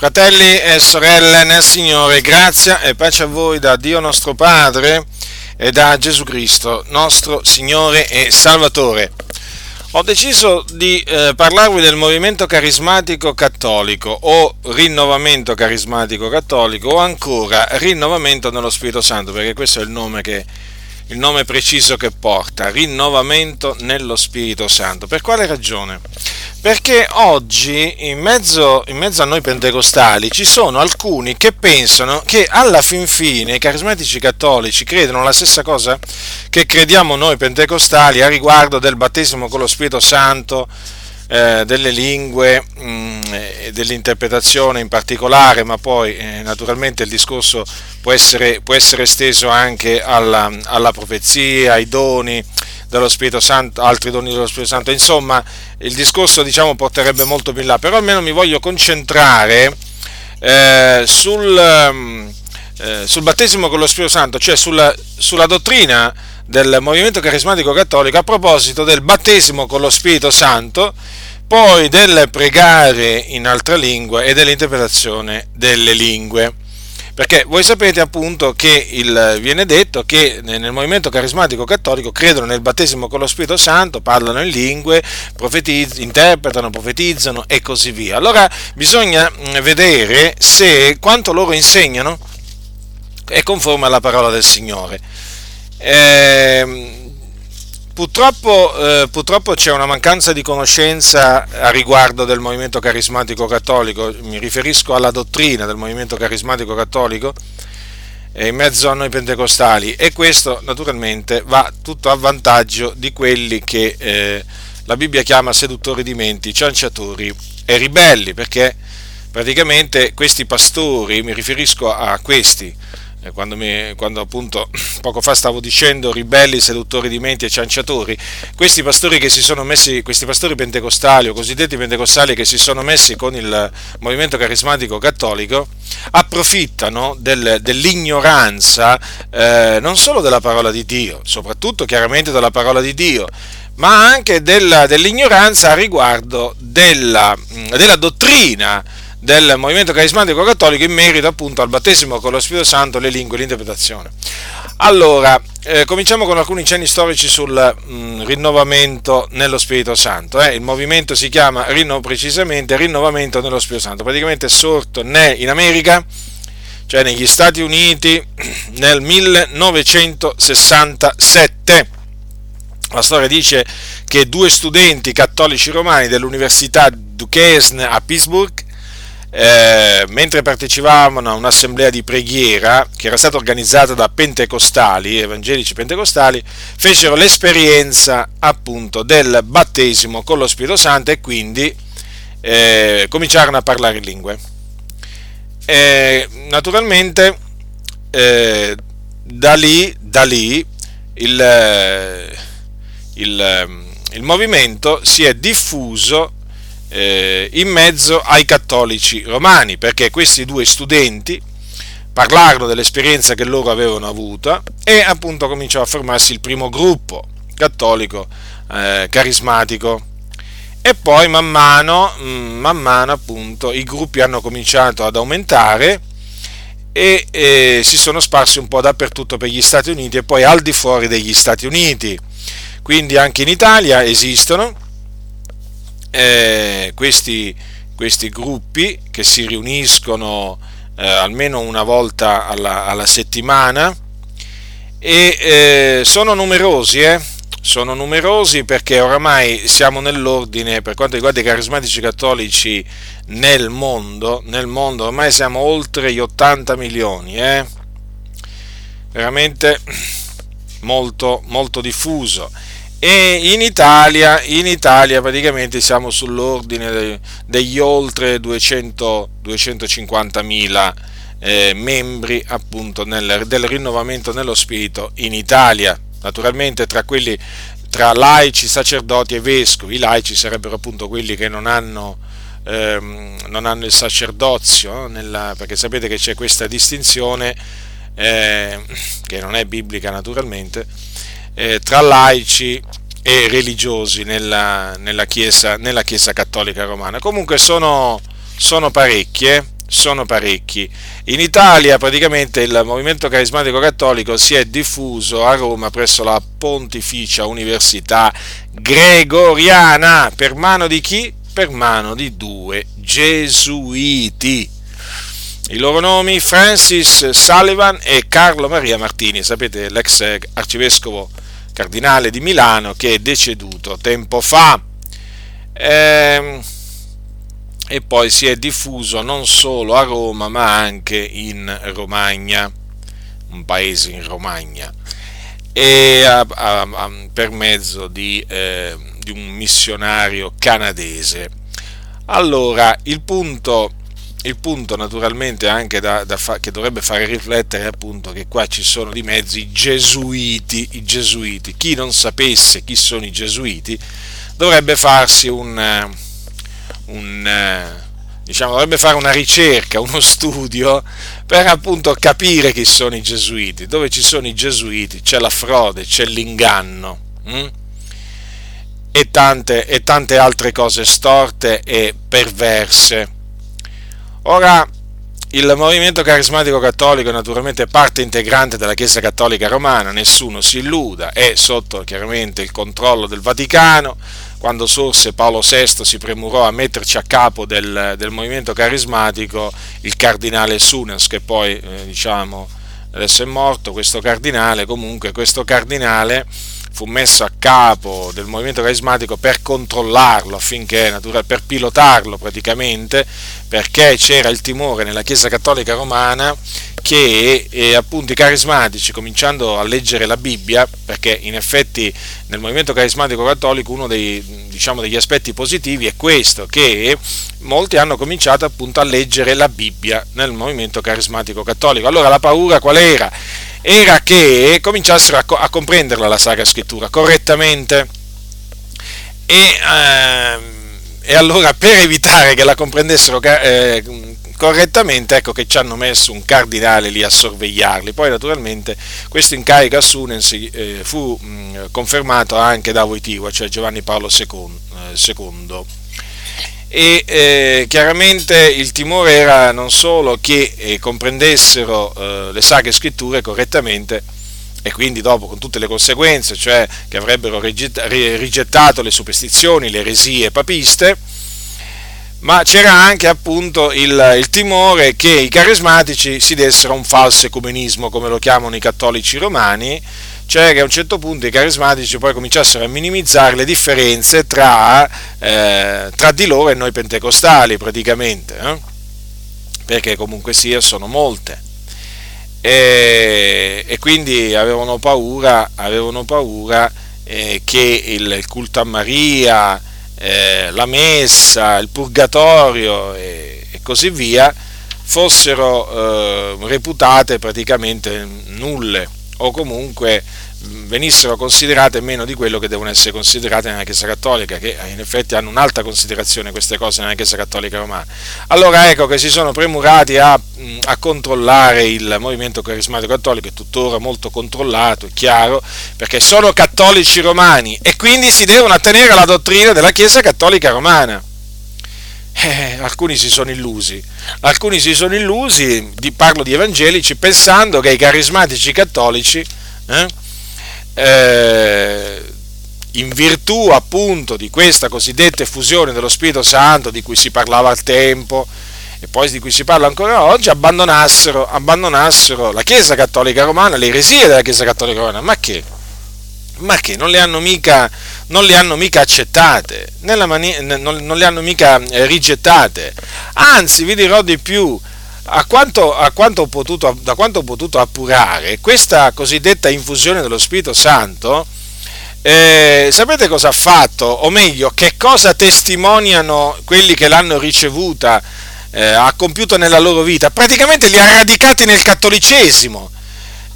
Fratelli e sorelle nel Signore, grazia e pace a voi da Dio nostro Padre e da Gesù Cristo, nostro Signore e Salvatore. Ho deciso di eh, parlarvi del movimento carismatico cattolico o rinnovamento carismatico cattolico o ancora rinnovamento nello Spirito Santo, perché questo è il nome che il nome preciso che porta, rinnovamento nello Spirito Santo. Per quale ragione? Perché oggi in mezzo, in mezzo, a noi pentecostali ci sono alcuni che pensano che alla fin fine i carismatici cattolici credono la stessa cosa che crediamo noi pentecostali a riguardo del battesimo con lo Spirito Santo, eh, delle lingue, mm, dell'interpretazione in particolare, ma poi eh, naturalmente il discorso può essere, può essere esteso anche alla, alla, profezia, ai doni dello Spirito Santo, altri doni dello Spirito Santo, insomma il discorso diciamo porterebbe molto più in là, però almeno mi voglio concentrare eh, sul, mm, eh, sul, battesimo con lo Spirito Santo, cioè sulla, sulla dottrina del movimento carismatico cattolico a proposito del battesimo con lo Spirito Santo, poi del pregare in altra lingua e dell'interpretazione delle lingue. Perché voi sapete appunto che il, viene detto che nel movimento carismatico cattolico credono nel battesimo con lo Spirito Santo, parlano in lingue, interpretano, profetizzano e così via. Allora bisogna vedere se quanto loro insegnano è conforme alla parola del Signore. Eh, purtroppo, eh, purtroppo, c'è una mancanza di conoscenza a riguardo del movimento carismatico cattolico, mi riferisco alla dottrina del movimento carismatico cattolico eh, in mezzo a noi pentecostali. E questo naturalmente va tutto a vantaggio di quelli che eh, la Bibbia chiama seduttori di menti, cianciatori e ribelli, perché praticamente questi pastori, mi riferisco a questi, quando, mi, quando, appunto poco fa stavo dicendo ribelli, seduttori di menti e cianciatori, questi pastori che si sono messi, questi pastori pentecostali o cosiddetti pentecostali che si sono messi con il movimento carismatico cattolico, approfittano del, dell'ignoranza eh, non solo della parola di Dio, soprattutto chiaramente della parola di Dio, ma anche della, dell'ignoranza a riguardo della, della dottrina del movimento carismatico cattolico in merito appunto al battesimo con lo Spirito Santo, le lingue e l'interpretazione. Allora, eh, cominciamo con alcuni cenni storici sul mh, mm, rinnovamento nello Spirito Santo. Eh. Il movimento si chiama rinno, precisamente rinnovamento nello Spirito Santo, praticamente è sorto in America, cioè negli Stati Uniti, nel 1967. La storia dice che due studenti cattolici romani dell'Università Duquesne a Pittsburgh eh, mentre partecipavano a un'assemblea di preghiera che era stata organizzata da pentecostali, evangelici pentecostali, fecero l'esperienza appunto del battesimo con lo Spirito Santo e quindi eh, cominciarono a parlare in lingue. E, naturalmente eh, da lì, da lì il, il, il movimento si è diffuso eh, in mezzo ai cattolici romani, perché questi due studenti parlarono dell'esperienza che loro avevano avuta e appunto cominciò a formarsi il primo gruppo cattolico eh, carismatico. E poi man mano, mm, man mano appunto i gruppi hanno cominciato ad aumentare e eh, si sono sparsi un po' dappertutto per gli Stati Uniti e poi al di fuori degli Stati Uniti. Quindi anche in Italia esistono eh, questi, questi, gruppi che si riuniscono eh, almeno una volta alla, alla settimana e eh, sono numerosi, eh? sono numerosi perché oramai siamo nell'ordine, per quanto riguarda i carismatici cattolici nel mondo, nel mondo ormai siamo oltre gli 80 milioni, eh? veramente molto, molto diffuso e in Italia, in Italia praticamente siamo sull'ordine degli oltre 200, 250 mila eh, membri appunto nel, del rinnovamento nello spirito in Italia. Naturalmente tra quelli tra laici, sacerdoti e vescovi, i laici sarebbero appunto quelli che non hanno, ehm, non hanno il sacerdozio, nella, perché sapete che c'è questa distinzione eh, che non è biblica naturalmente eh, tra laici e religiosi nella, nella, chiesa, nella, chiesa, cattolica romana. Comunque sono, sono parecchie, sono parecchi. In Italia praticamente il movimento carismatico cattolico si è diffuso a Roma presso la Pontificia Università Gregoriana. Per mano di chi? Per mano di due gesuiti. I loro nomi Francis Sullivan e Carlo Maria Martini, sapete l'ex arcivescovo cardinale di Milano che è deceduto tempo fa. Ehm, e poi si è diffuso non solo a Roma ma anche in Romagna, un paese in Romagna, e a, a, a, per mezzo di, eh, di, un missionario canadese. Allora, il punto, il punto naturalmente anche da, da fa, che dovrebbe fare riflettere è appunto che qua ci sono di mezzo i gesuiti, i gesuiti. Chi non sapesse chi sono i gesuiti dovrebbe farsi un un, eh, diciamo, dovrebbe fare una ricerca, uno studio per appunto capire chi sono i gesuiti. Dove ci sono i gesuiti c'è la frode, c'è l'inganno hm? e, tante, e tante altre cose storte e perverse. Ora, il movimento carismatico cattolico è naturalmente parte integrante della Chiesa cattolica romana, nessuno si illuda, è sotto chiaramente il controllo del Vaticano, quando sorse Paolo VI si premurò a metterci a capo del, del movimento carismatico il cardinale Sunens, che poi eh, diciamo adesso è morto, questo cardinale, comunque questo cardinale fu messo a capo del movimento carismatico per controllarlo, affinché, per pilotarlo praticamente, perché c'era il timore nella Chiesa Cattolica Romana che eh, appunto i carismatici, cominciando a leggere la Bibbia, perché in effetti nel movimento carismatico cattolico uno dei, diciamo, degli aspetti positivi è questo, che molti hanno cominciato appunto a leggere la Bibbia nel movimento carismatico cattolico. Allora la paura qual era? Era che cominciassero a, a comprenderla la Sacra Scrittura correttamente e, eh, e allora per evitare che la comprendessero eh, correttamente, ecco che ci hanno messo un cardinale lì a sorvegliarli. Poi naturalmente questo incarico a Sunens eh, fu mh, confermato anche da Voitiva, cioè Giovanni Paolo II. Eh, e eh, chiaramente il timore era non solo che eh, comprendessero eh, le sacre scritture correttamente, e quindi dopo con tutte le conseguenze, cioè che avrebbero rigettato le superstizioni, le eresie papiste, ma c'era anche appunto il, il, timore che i carismatici si dessero un falso ecumenismo, come lo chiamano i cattolici romani, cioè che a un certo punto i carismatici poi cominciassero a minimizzare le differenze tra, eh, tra di loro e noi pentecostali praticamente, eh? perché comunque sia sono molte. E, e quindi avevano paura, avevano paura eh, che il, culto a Maria, eh, la messa, il purgatorio e, e così via fossero eh, reputate praticamente nulle o comunque venissero considerate meno di quello che devono essere considerate nella Chiesa Cattolica, che in effetti hanno un'alta considerazione queste cose nella Chiesa Cattolica Romana. Allora ecco che si sono premurati a, a controllare il movimento carismatico cattolico, è tuttora molto controllato, è chiaro, perché sono cattolici romani e quindi si devono attenere alla dottrina della Chiesa Cattolica Romana. Eh, alcuni si sono illusi, alcuni si sono illusi, di, parlo di evangelici, pensando che i carismatici cattolici eh, eh, in virtù appunto di questa cosiddetta effusione dello Spirito Santo di cui si parlava al tempo e poi di cui si parla ancora oggi, abbandonassero, abbandonassero la Chiesa Cattolica Romana, le eresie della Chiesa Cattolica Romana. Ma che? Ma che? Non le hanno mica, non le hanno mica accettate, mani- non, non, le hanno mica eh, rigettate. Anzi, vi dirò di più, a quanto, a quanto potuto, da quanto ho potuto appurare, questa cosiddetta infusione dello Spirito Santo, eh, sapete cosa ha fatto? O meglio, che cosa testimoniano quelli che l'hanno ricevuta, eh, ha compiuto nella loro vita? Praticamente li ha radicati nel cattolicesimo.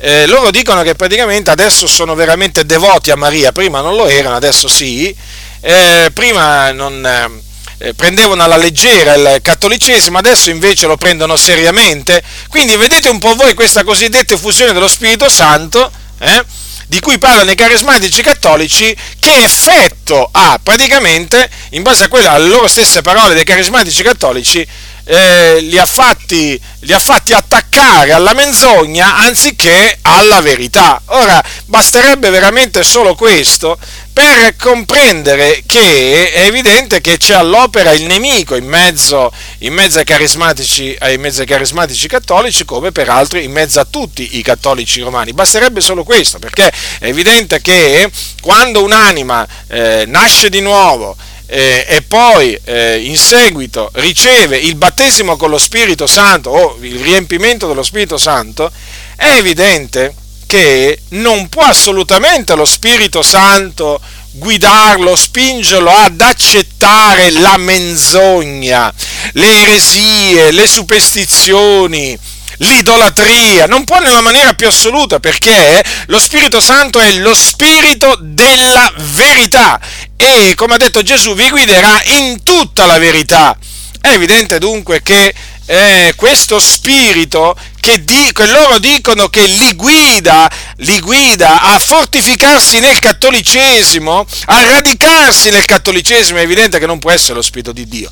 Eh, loro dicono che praticamente adesso sono veramente devoti a Maria, prima non lo erano, adesso sì, eh, prima non eh, prendevano alla leggera il cattolicesimo, adesso invece lo prendono seriamente. Quindi vedete un po' voi questa cosiddetta effusione dello Spirito Santo, eh, di cui parlano i carismatici cattolici, che effetto ha praticamente, in base a quelle, loro stesse parole dei carismatici cattolici, eh, li, ha fatti, li ha fatti attaccare alla menzogna anziché alla verità. Ora, basterebbe veramente solo questo per comprendere che è evidente che c'è all'opera il nemico in mezzo, in mezzo ai, carismatici, ai, mezzo ai carismatici cattolici, come peraltro in mezzo a tutti i cattolici romani. Basterebbe solo questo, perché è evidente che quando un'anima eh, nasce di nuovo, eh, e poi eh, in seguito riceve il battesimo con lo Spirito Santo o il riempimento dello Spirito Santo, è evidente che non può assolutamente lo Spirito Santo guidarlo, spingerlo ad accettare la menzogna, le eresie, le superstizioni, l'idolatria, non può nella maniera più assoluta perché lo Spirito Santo è lo Spirito della verità e come ha detto Gesù vi guiderà in tutta la verità. È evidente dunque che eh, questo spirito che, di, che, loro dicono che li guida, li guida a fortificarsi nel cattolicesimo, a radicarsi nel cattolicesimo, è evidente che non può essere lo spirito di Dio.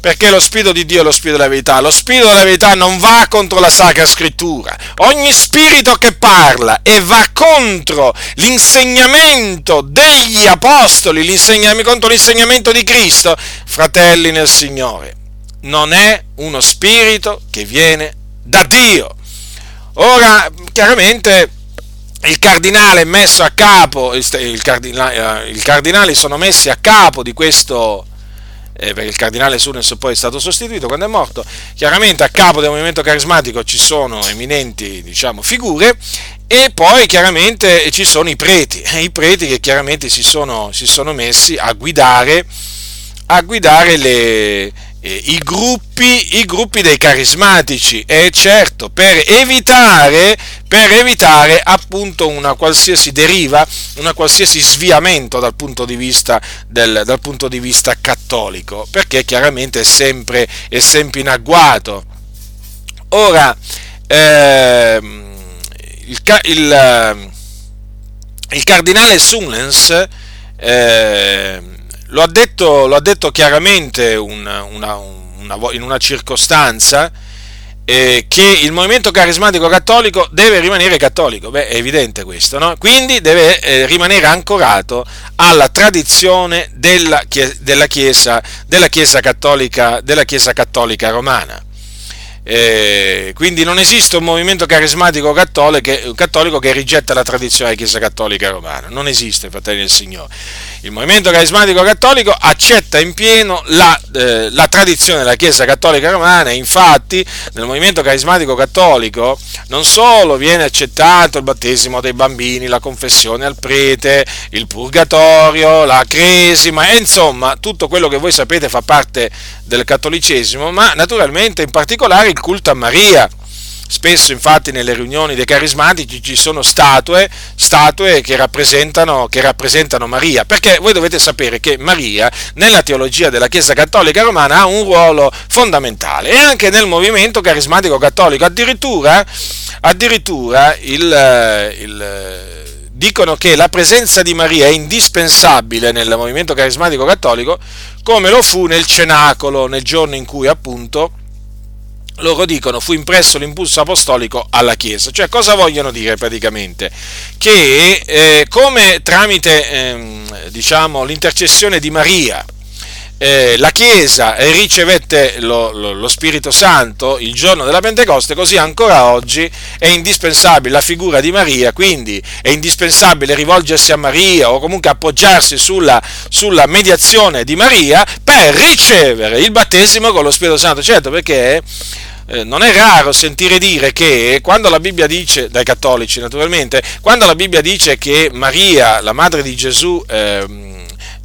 Perché lo spirito di Dio è lo spirito della verità. Lo spirito della verità non va contro la Sacra Scrittura. Ogni spirito che parla e va contro l'insegnamento degli apostoli, l'insegnamento, contro l'insegnamento di Cristo, fratelli nel Signore, non è uno spirito che viene da Dio. Ora, chiaramente il cardinale è messo a capo, il cardinale, eh, i cardinali sono messi a capo di questo, eh, perché il cardinale Sunes poi è stato sostituito quando è morto, chiaramente a capo del movimento carismatico ci sono eminenti diciamo, figure e poi chiaramente ci sono i preti, i preti che chiaramente si sono, si sono messi a guidare, a guidare le, eh, i, gruppi, i gruppi dei carismatici e certo per evitare, per evitare appunto una qualsiasi deriva, una qualsiasi sviamento dal punto di vista, del, dal punto di vista cattolico, perché chiaramente è sempre, è sempre in agguato. Ora, ehm, il, il, il, cardinale Sunens eh, lo ha detto, lo ha detto chiaramente una, una, una, in una circostanza eh, che il movimento carismatico cattolico deve rimanere cattolico, beh è evidente questo, no? quindi deve eh, rimanere ancorato alla tradizione della, della, chiesa, della, chiesa cattolica, della chiesa cattolica romana. Eh, quindi non esiste un movimento carismatico cattolico, che rigetta la tradizione della Chiesa Cattolica Romana. Non esiste, fratelli del Signore. Il movimento carismatico cattolico accetta in pieno la, eh, la tradizione della Chiesa Cattolica Romana. Infatti, nel movimento carismatico cattolico non solo viene accettato il battesimo dei bambini, la confessione al prete, il purgatorio, la cresima, e insomma tutto quello che voi sapete fa parte del cattolicesimo, ma naturalmente in particolare il culto a Maria. Spesso infatti nelle riunioni dei carismatici ci sono statue, statue che, rappresentano, che rappresentano Maria, perché voi dovete sapere che Maria nella teologia della Chiesa Cattolica Romana ha un ruolo fondamentale. E anche nel movimento carismatico cattolico, addirittura, addirittura il, il dicono che la presenza di Maria è indispensabile nel movimento carismatico cattolico, come lo fu nel cenacolo, nel giorno in cui appunto loro dicono fu impresso l'impulso apostolico alla Chiesa. Cioè cosa vogliono dire praticamente? Che eh, come tramite eh, diciamo, l'intercessione di Maria, eh, la Chiesa ricevette lo, lo, lo, Spirito Santo il giorno della Pentecoste, così ancora oggi è indispensabile la figura di Maria, quindi è indispensabile rivolgersi a Maria o comunque appoggiarsi sulla, sulla mediazione di Maria per ricevere il battesimo con lo Spirito Santo. Certo, perché eh, non è raro sentire dire che quando la Bibbia dice, dai cattolici naturalmente, quando la Bibbia dice che Maria, la madre di Gesù, eh,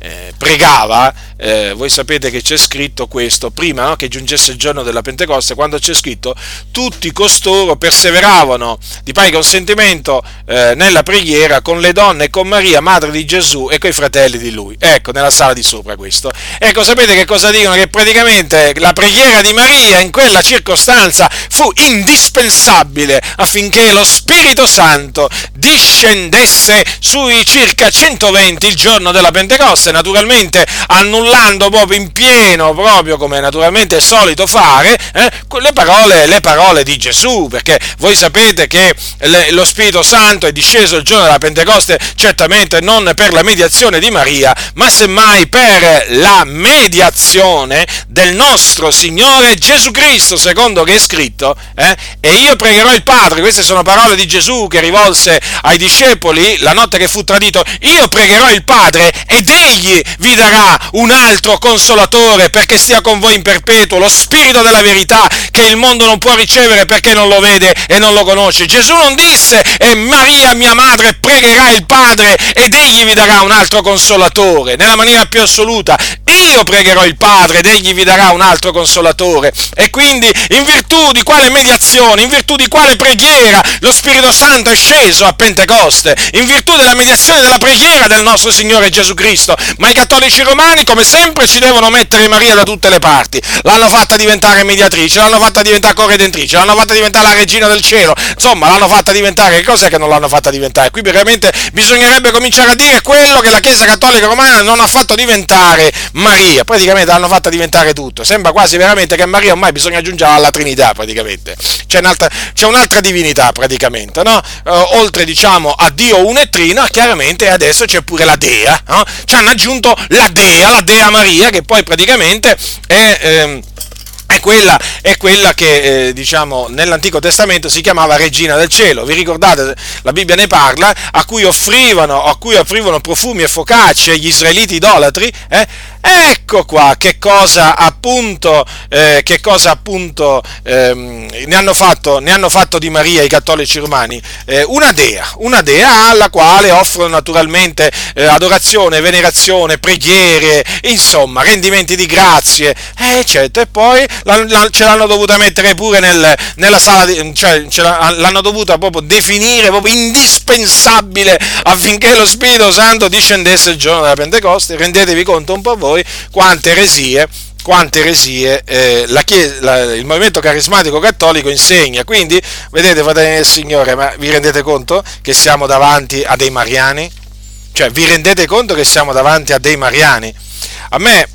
eh, pregava, eh, voi sapete che c'è scritto questo, prima no, che giungesse il giorno della Pentecoste, quando c'è scritto tutti costoro perseveravano di pari consentimento eh, nella preghiera con le donne e con Maria, madre di Gesù e con i fratelli di lui. Ecco, nella sala di sopra questo. Ecco, sapete che cosa dicono? Che praticamente la preghiera di Maria in quella circostanza fu indispensabile affinché lo Spirito Santo discendesse sui circa 120 il giorno della Pentecoste naturalmente annullando proprio in pieno, proprio come naturalmente è solito fare, eh, le, parole, le, parole, di Gesù, perché voi sapete che le, lo Spirito Santo è disceso il giorno della Pentecoste certamente non per la mediazione di Maria, ma semmai per la mediazione del nostro Signore Gesù Cristo, secondo che è scritto, eh, e io pregherò il Padre, queste sono parole di Gesù che rivolse ai discepoli la notte che fu tradito, io pregherò il Padre ed egli vi darà un altro consolatore perché stia con voi in perpetuo, lo Spirito della verità che il mondo non può ricevere perché non lo vede e non lo conosce. Gesù non disse, e Maria mia madre pregherà il Padre ed egli vi darà un altro consolatore, nella maniera più assoluta. Io pregherò il Padre ed egli vi darà un altro consolatore. E quindi in virtù di quale mediazione, in virtù di quale preghiera lo Spirito Santo è sceso a Pentecoste, in virtù della mediazione della preghiera del nostro Signore Gesù Cristo. Ma i cattolici romani, come sempre, ci devono mettere Maria da tutte le parti. L'hanno fatta diventare mediatrice, l'hanno fatta diventare corredentrice, l'hanno fatta diventare la regina del cielo. Insomma, l'hanno fatta diventare. Che cos'è che non l'hanno fatta diventare? Qui veramente bisognerebbe cominciare a dire quello che la Chiesa Cattolica Romana non ha fatto diventare Maria. Praticamente l'hanno fatta diventare tutto. Sembra quasi veramente che Maria ormai bisogna aggiungere alla Trinità, praticamente. C'è un'altra, c'è un'altra divinità, praticamente, no? Uh, oltre, diciamo, a Dio uno e trino, chiaramente adesso c'è pure la Dea. No? Ci hanno aggiunto la Dea, la Dea Maria, che poi praticamente è... Ehm, è quella, è quella che eh, diciamo, nell'Antico Testamento si chiamava regina del cielo. Vi ricordate? La Bibbia ne parla, a cui offrivano, a cui offrivano profumi e focacce gli israeliti idolatri. Eh? Ecco qua che cosa appunto, eh, che cosa appunto ehm, ne, hanno fatto, ne, hanno fatto, di Maria i cattolici romani. Eh, una dea, una dea alla quale offrono naturalmente eh, adorazione, venerazione, preghiere, insomma, rendimenti di grazie, eccetera. E poi la, la, ce l'hanno dovuta mettere pure nel, nella sala, di, cioè l'hanno dovuta proprio definire proprio indispensabile affinché lo Spirito Santo discendesse il giorno della Pentecoste. Rendetevi conto un po' voi quante eresie quante eresie eh, la chiesa, la, il movimento carismatico cattolico insegna. Quindi, vedete, fratelli del Signore, ma vi rendete conto che siamo davanti a dei mariani? Cioè, vi rendete conto che siamo davanti a dei mariani? A me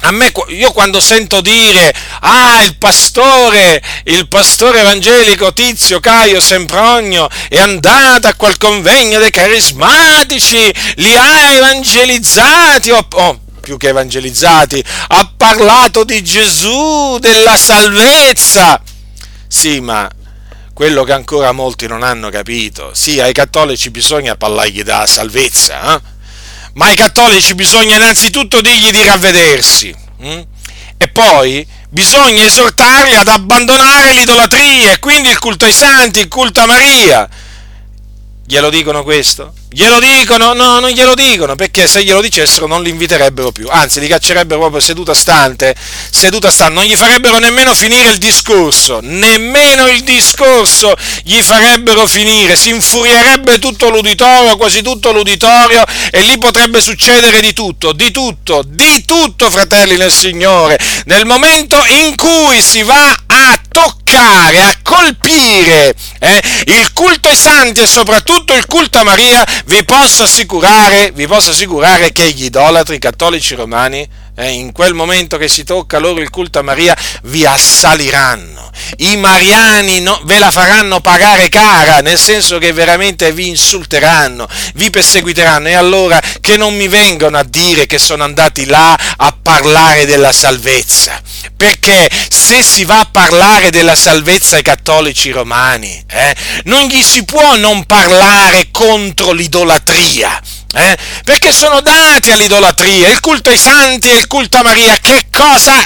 a me, io quando sento dire, ah, il pastore, il pastore evangelico Tizio Caio Sempronio è andato a quel convegno dei carismatici, li ha evangelizzati, oh, oh, più che evangelizzati, ha parlato di Gesù, della salvezza. Sì, ma quello che ancora molti non hanno capito, sì, ai cattolici bisogna parlargli della salvezza, eh? ma ai cattolici bisogna innanzitutto dirgli di ravvedersi hm? e poi bisogna esortarli ad abbandonare l'idolatria e quindi il culto ai santi, il culto a Maria. Glielo dicono questo? Glielo dicono? No, non glielo dicono, perché se glielo dicessero non li inviterebbero più, anzi li caccerebbero proprio seduta stante, seduta stante, non gli farebbero nemmeno finire il discorso, nemmeno il discorso gli farebbero finire, si infurierebbe tutto l'uditorio, quasi tutto l'uditorio, e lì potrebbe succedere di tutto, di tutto, di tutto, fratelli nel Signore, nel momento in cui si va a toccare, a colpire eh, il culto ai santi e soprattutto il culto a Maria, vi posso assicurare, vi posso assicurare che gli idolatri cattolici romani, eh, in quel momento che si tocca loro il culto a Maria, vi assaliranno. I mariani no, ve la faranno pagare cara, nel senso che veramente vi insulteranno, vi perseguiteranno. E allora che non mi vengano a dire che sono andati là a parlare della salvezza. Perché se si va a parlare della salvezza ai cattolici romani, eh, non gli si può non parlare contro l'idolatria. Eh? Perché sono dati all'idolatria, il culto ai santi e il culto a Maria, che cosa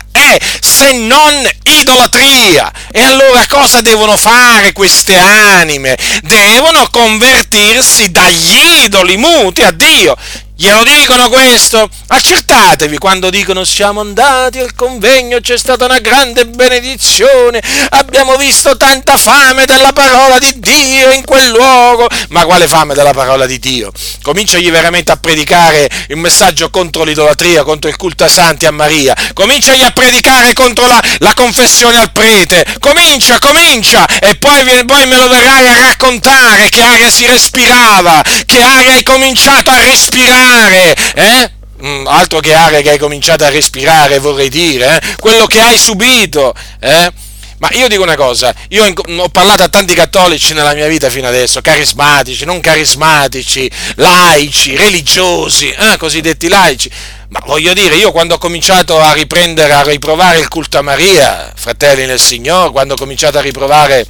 se non idolatria? E allora cosa devono fare queste anime? Devono convertirsi dagli idoli muti a Dio Glielo dicono questo? Accertatevi quando dicono siamo andati al convegno, c'è stata una grande benedizione, abbiamo visto tanta fame della parola di Dio in quel luogo. Ma quale fame della parola di Dio? Cominciagli veramente a predicare il messaggio contro l'idolatria, contro il culto a santi a Maria. Cominciagli a predicare contro la, la confessione al prete. Comincia, comincia e poi, poi me lo verrai a raccontare che aria si respirava, che aria hai cominciato a respirare mare, eh? mm, altro che aria che hai cominciato a respirare, vorrei dire, eh? quello che hai subito, eh? Ma io dico una cosa, io ho parlato a tanti cattolici nella mia vita fino adesso, carismatici, non carismatici, laici, religiosi, eh, cosiddetti laici. Ma voglio dire, io quando ho cominciato a riprendere, a riprovare il culto a Maria, fratelli nel Signore, quando ho cominciato a riprovare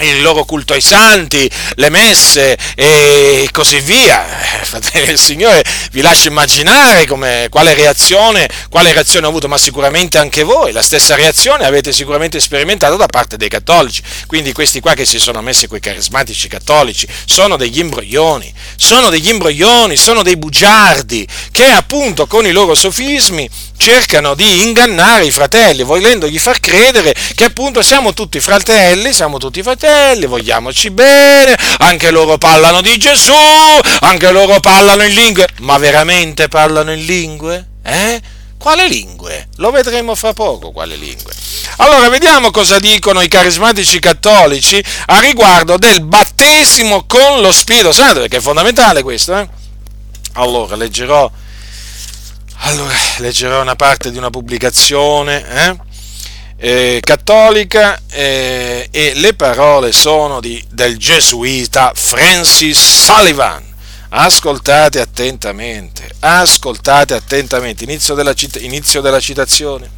il loro culto ai santi, le messe e così via. Eh, fratelli del Signore, vi lascio immaginare come, quale, reazione, quale reazione ho avuto, ma sicuramente anche voi, la stessa reazione avete sicuramente sperimentato da parte dei cattolici. Quindi questi qua che si sono messi quei carismatici cattolici sono degli imbroglioni, sono degli imbroglioni, sono dei bugiardi che appunto con i loro sofismi cercano di ingannare i fratelli, volendogli far credere che appunto siamo tutti fratelli, siamo tutti fratelli, vogliamoci bene, anche loro parlano di Gesù, anche loro parlano in lingue, ma veramente parlano in lingue? Eh? Quale lingue? Lo vedremo fra poco, quale lingue. Allora, vediamo cosa dicono i carismatici cattolici a riguardo del battesimo con lo Spirito Santo, perché è fondamentale questo, eh? Allora, leggerò allora, leggerò una parte di una pubblicazione eh? Eh, cattolica eh, e le parole sono di, del gesuita Francis Sullivan. Ascoltate attentamente, ascoltate attentamente, inizio della, inizio della citazione.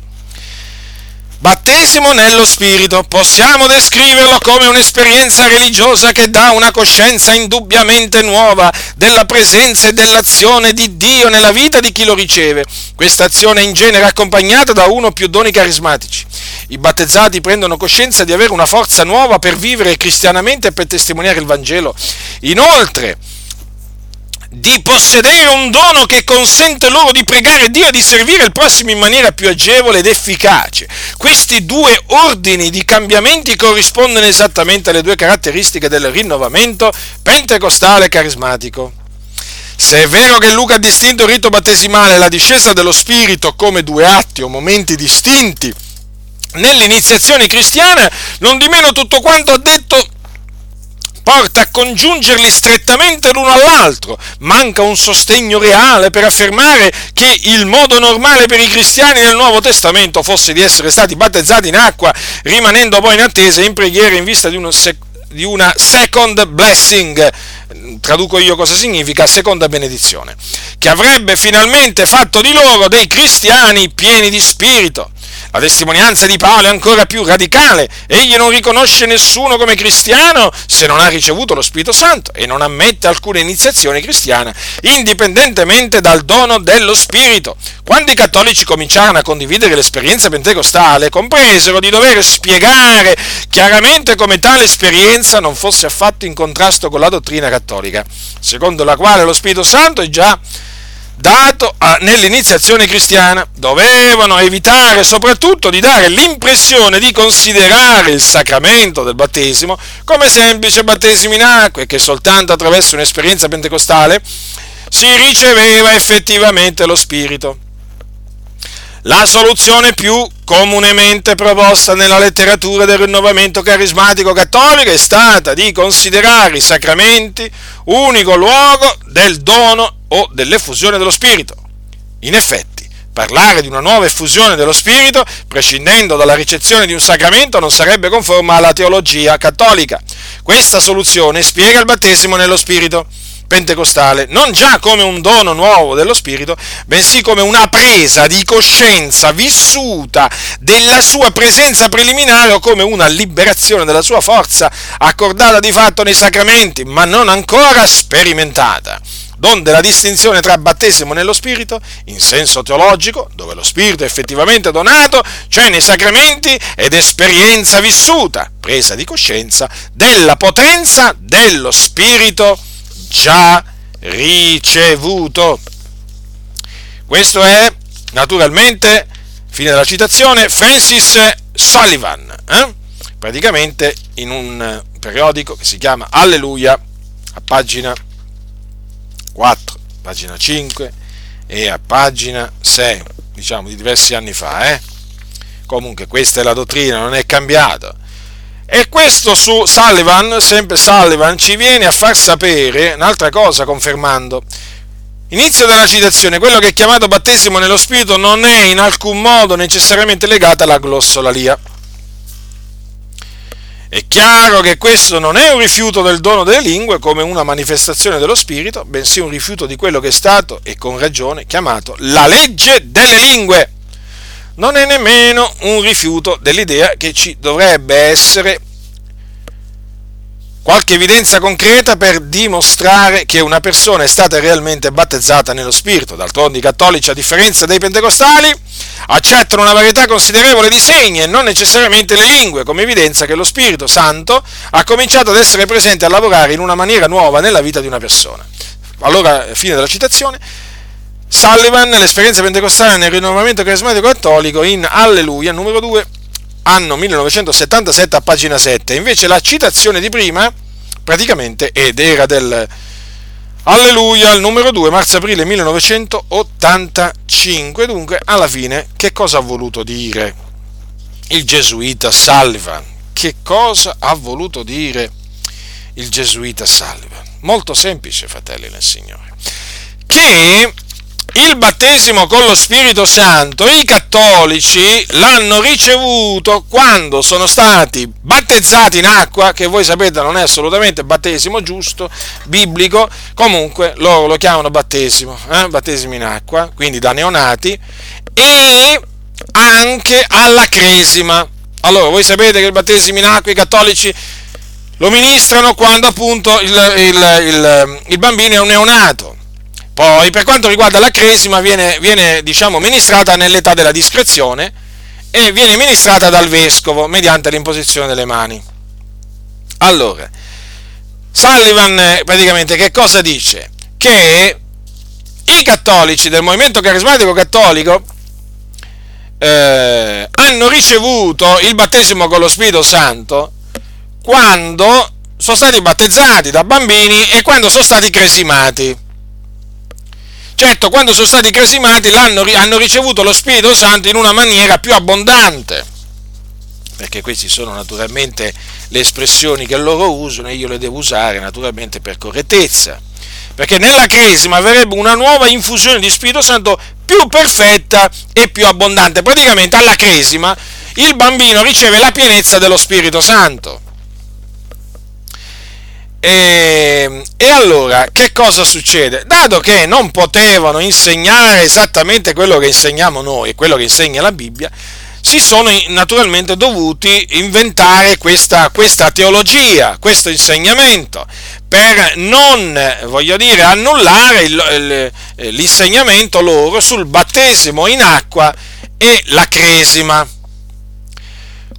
Battesimo nello Spirito possiamo descriverlo come un'esperienza religiosa che dà una coscienza indubbiamente nuova della presenza e dell'azione di Dio nella vita di chi lo riceve. Questa azione è in genere accompagnata da uno o più doni carismatici. I battezzati prendono coscienza di avere una forza nuova per vivere cristianamente e per testimoniare il Vangelo. Inoltre, di possedere un dono che consente loro di pregare Dio e di servire il prossimo in maniera più agevole ed efficace. Questi due ordini di cambiamenti corrispondono esattamente alle due caratteristiche del rinnovamento pentecostale e carismatico. Se è vero che Luca ha distinto il rito battesimale e la discesa dello Spirito come due atti o momenti distinti nell'iniziazione cristiana, non di meno tutto quanto ha detto porta a congiungerli strettamente l'uno all'altro. Manca un sostegno reale per affermare che il modo normale per i cristiani nel Nuovo Testamento fosse di essere stati battezzati in acqua, rimanendo poi in attesa e in preghiera in vista di, uno sec- di una second blessing traduco io cosa significa, seconda benedizione, che avrebbe finalmente fatto di loro dei cristiani pieni di spirito. La testimonianza di Paolo è ancora più radicale. Egli non riconosce nessuno come cristiano se non ha ricevuto lo Spirito Santo e non ammette alcuna iniziazione cristiana, indipendentemente dal dono dello Spirito. Quando i cattolici cominciarono a condividere l'esperienza pentecostale, compresero di dover spiegare chiaramente come tale esperienza non fosse affatto in contrasto con la dottrina cattolica, secondo la quale lo Spirito Santo è già dato a, nell'iniziazione cristiana, dovevano evitare soprattutto di dare l'impressione di considerare il sacramento del battesimo come semplice battesimo in acqua e che soltanto attraverso un'esperienza pentecostale si riceveva effettivamente lo Spirito. La soluzione più comunemente proposta nella letteratura del rinnovamento carismatico cattolico è stata di considerare i sacramenti unico luogo del dono o dell'effusione dello Spirito. In effetti, parlare di una nuova effusione dello Spirito, prescindendo dalla ricezione di un sacramento, non sarebbe conforme alla teologia cattolica. Questa soluzione spiega il battesimo nello Spirito pentecostale non già come un dono nuovo dello Spirito, bensì come una presa di coscienza vissuta della sua presenza preliminare o come una liberazione della sua forza accordata di fatto nei sacramenti, ma non ancora sperimentata donde la distinzione tra battesimo nello Spirito, in senso teologico, dove lo Spirito è effettivamente donato, cioè nei sacramenti, ed esperienza vissuta, presa di coscienza, della potenza dello Spirito già ricevuto. Questo è, naturalmente, fine della citazione, Francis Sullivan, eh? praticamente in un periodico che si chiama Alleluia, a pagina 4, pagina 5 e a pagina 6, diciamo di diversi anni fa. Eh? Comunque questa è la dottrina, non è cambiata. E questo su Sullivan, sempre Sullivan, ci viene a far sapere un'altra cosa confermando Inizio della citazione, quello che è chiamato battesimo nello Spirito non è in alcun modo necessariamente legato alla glossolalia. È chiaro che questo non è un rifiuto del dono delle lingue come una manifestazione dello Spirito, bensì un rifiuto di quello che è stato, e con ragione, chiamato la legge delle lingue. Non è nemmeno un rifiuto dell'idea che ci dovrebbe essere qualche evidenza concreta per dimostrare che una persona è stata realmente battezzata nello Spirito. D'altronde i cattolici, a differenza dei pentecostali, accettano una varietà considerevole di segni e non necessariamente le lingue, come evidenza che lo Spirito Santo ha cominciato ad essere presente a lavorare in una maniera nuova nella vita di una persona. Allora, fine della citazione. Sullivan, l'esperienza pentecostale nel rinnovamento carismatico cattolico in Alleluia, numero 2, anno 1977 a pagina 7. Invece la citazione di prima praticamente ed era del Alleluia, il numero 2, marzo-aprile 1985. Dunque, alla fine, che cosa ha voluto dire il gesuita Sullivan? Che cosa ha voluto dire il gesuita Sullivan? Molto semplice, fratelli nel Signore. Che il battesimo con lo Spirito Santo i cattolici l'hanno ricevuto quando sono stati battezzati in acqua, che voi sapete non è assolutamente battesimo giusto, biblico, comunque loro lo chiamano battesimo, eh? battesimo in acqua, quindi da neonati, e anche alla cresima. Allora, voi sapete che il battesimo in acqua i cattolici lo ministrano quando appunto il, il, il, il bambino è un neonato poi, per quanto riguarda la cresima, viene, viene diciamo, ministrata nell'età della discrezione e viene ministrata dal vescovo mediante l'imposizione delle mani. Allora, Sullivan eh, praticamente che cosa dice? Che i cattolici del movimento carismatico cattolico eh, hanno ricevuto il battesimo con lo Spirito Santo quando sono stati battezzati da bambini e quando sono stati cresimati. Certo, quando sono stati cresimati hanno ricevuto lo Spirito Santo in una maniera più abbondante, perché queste sono naturalmente le espressioni che loro usano e io le devo usare naturalmente per correttezza, perché nella cresima avrebbe una nuova infusione di Spirito Santo più perfetta e più abbondante. Praticamente alla cresima il bambino riceve la pienezza dello Spirito Santo. E, e, allora che cosa succede? Dato che non potevano insegnare esattamente quello che insegniamo noi quello che insegna la Bibbia, si sono naturalmente dovuti inventare questa, questa teologia, questo insegnamento, per non, voglio dire, annullare l'insegnamento loro sul battesimo in acqua e la cresima.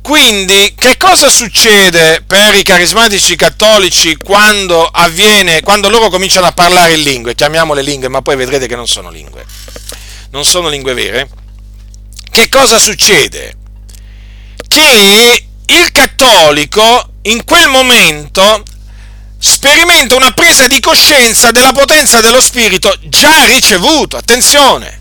Quindi, che cosa succede per i carismatici cattolici quando avviene, quando loro cominciano a parlare in lingue? Chiamiamole lingue, ma poi vedrete che non sono lingue. Non sono lingue vere. Che cosa succede? Che il cattolico in quel momento sperimenta una presa di coscienza della potenza dello spirito già ricevuto. Attenzione!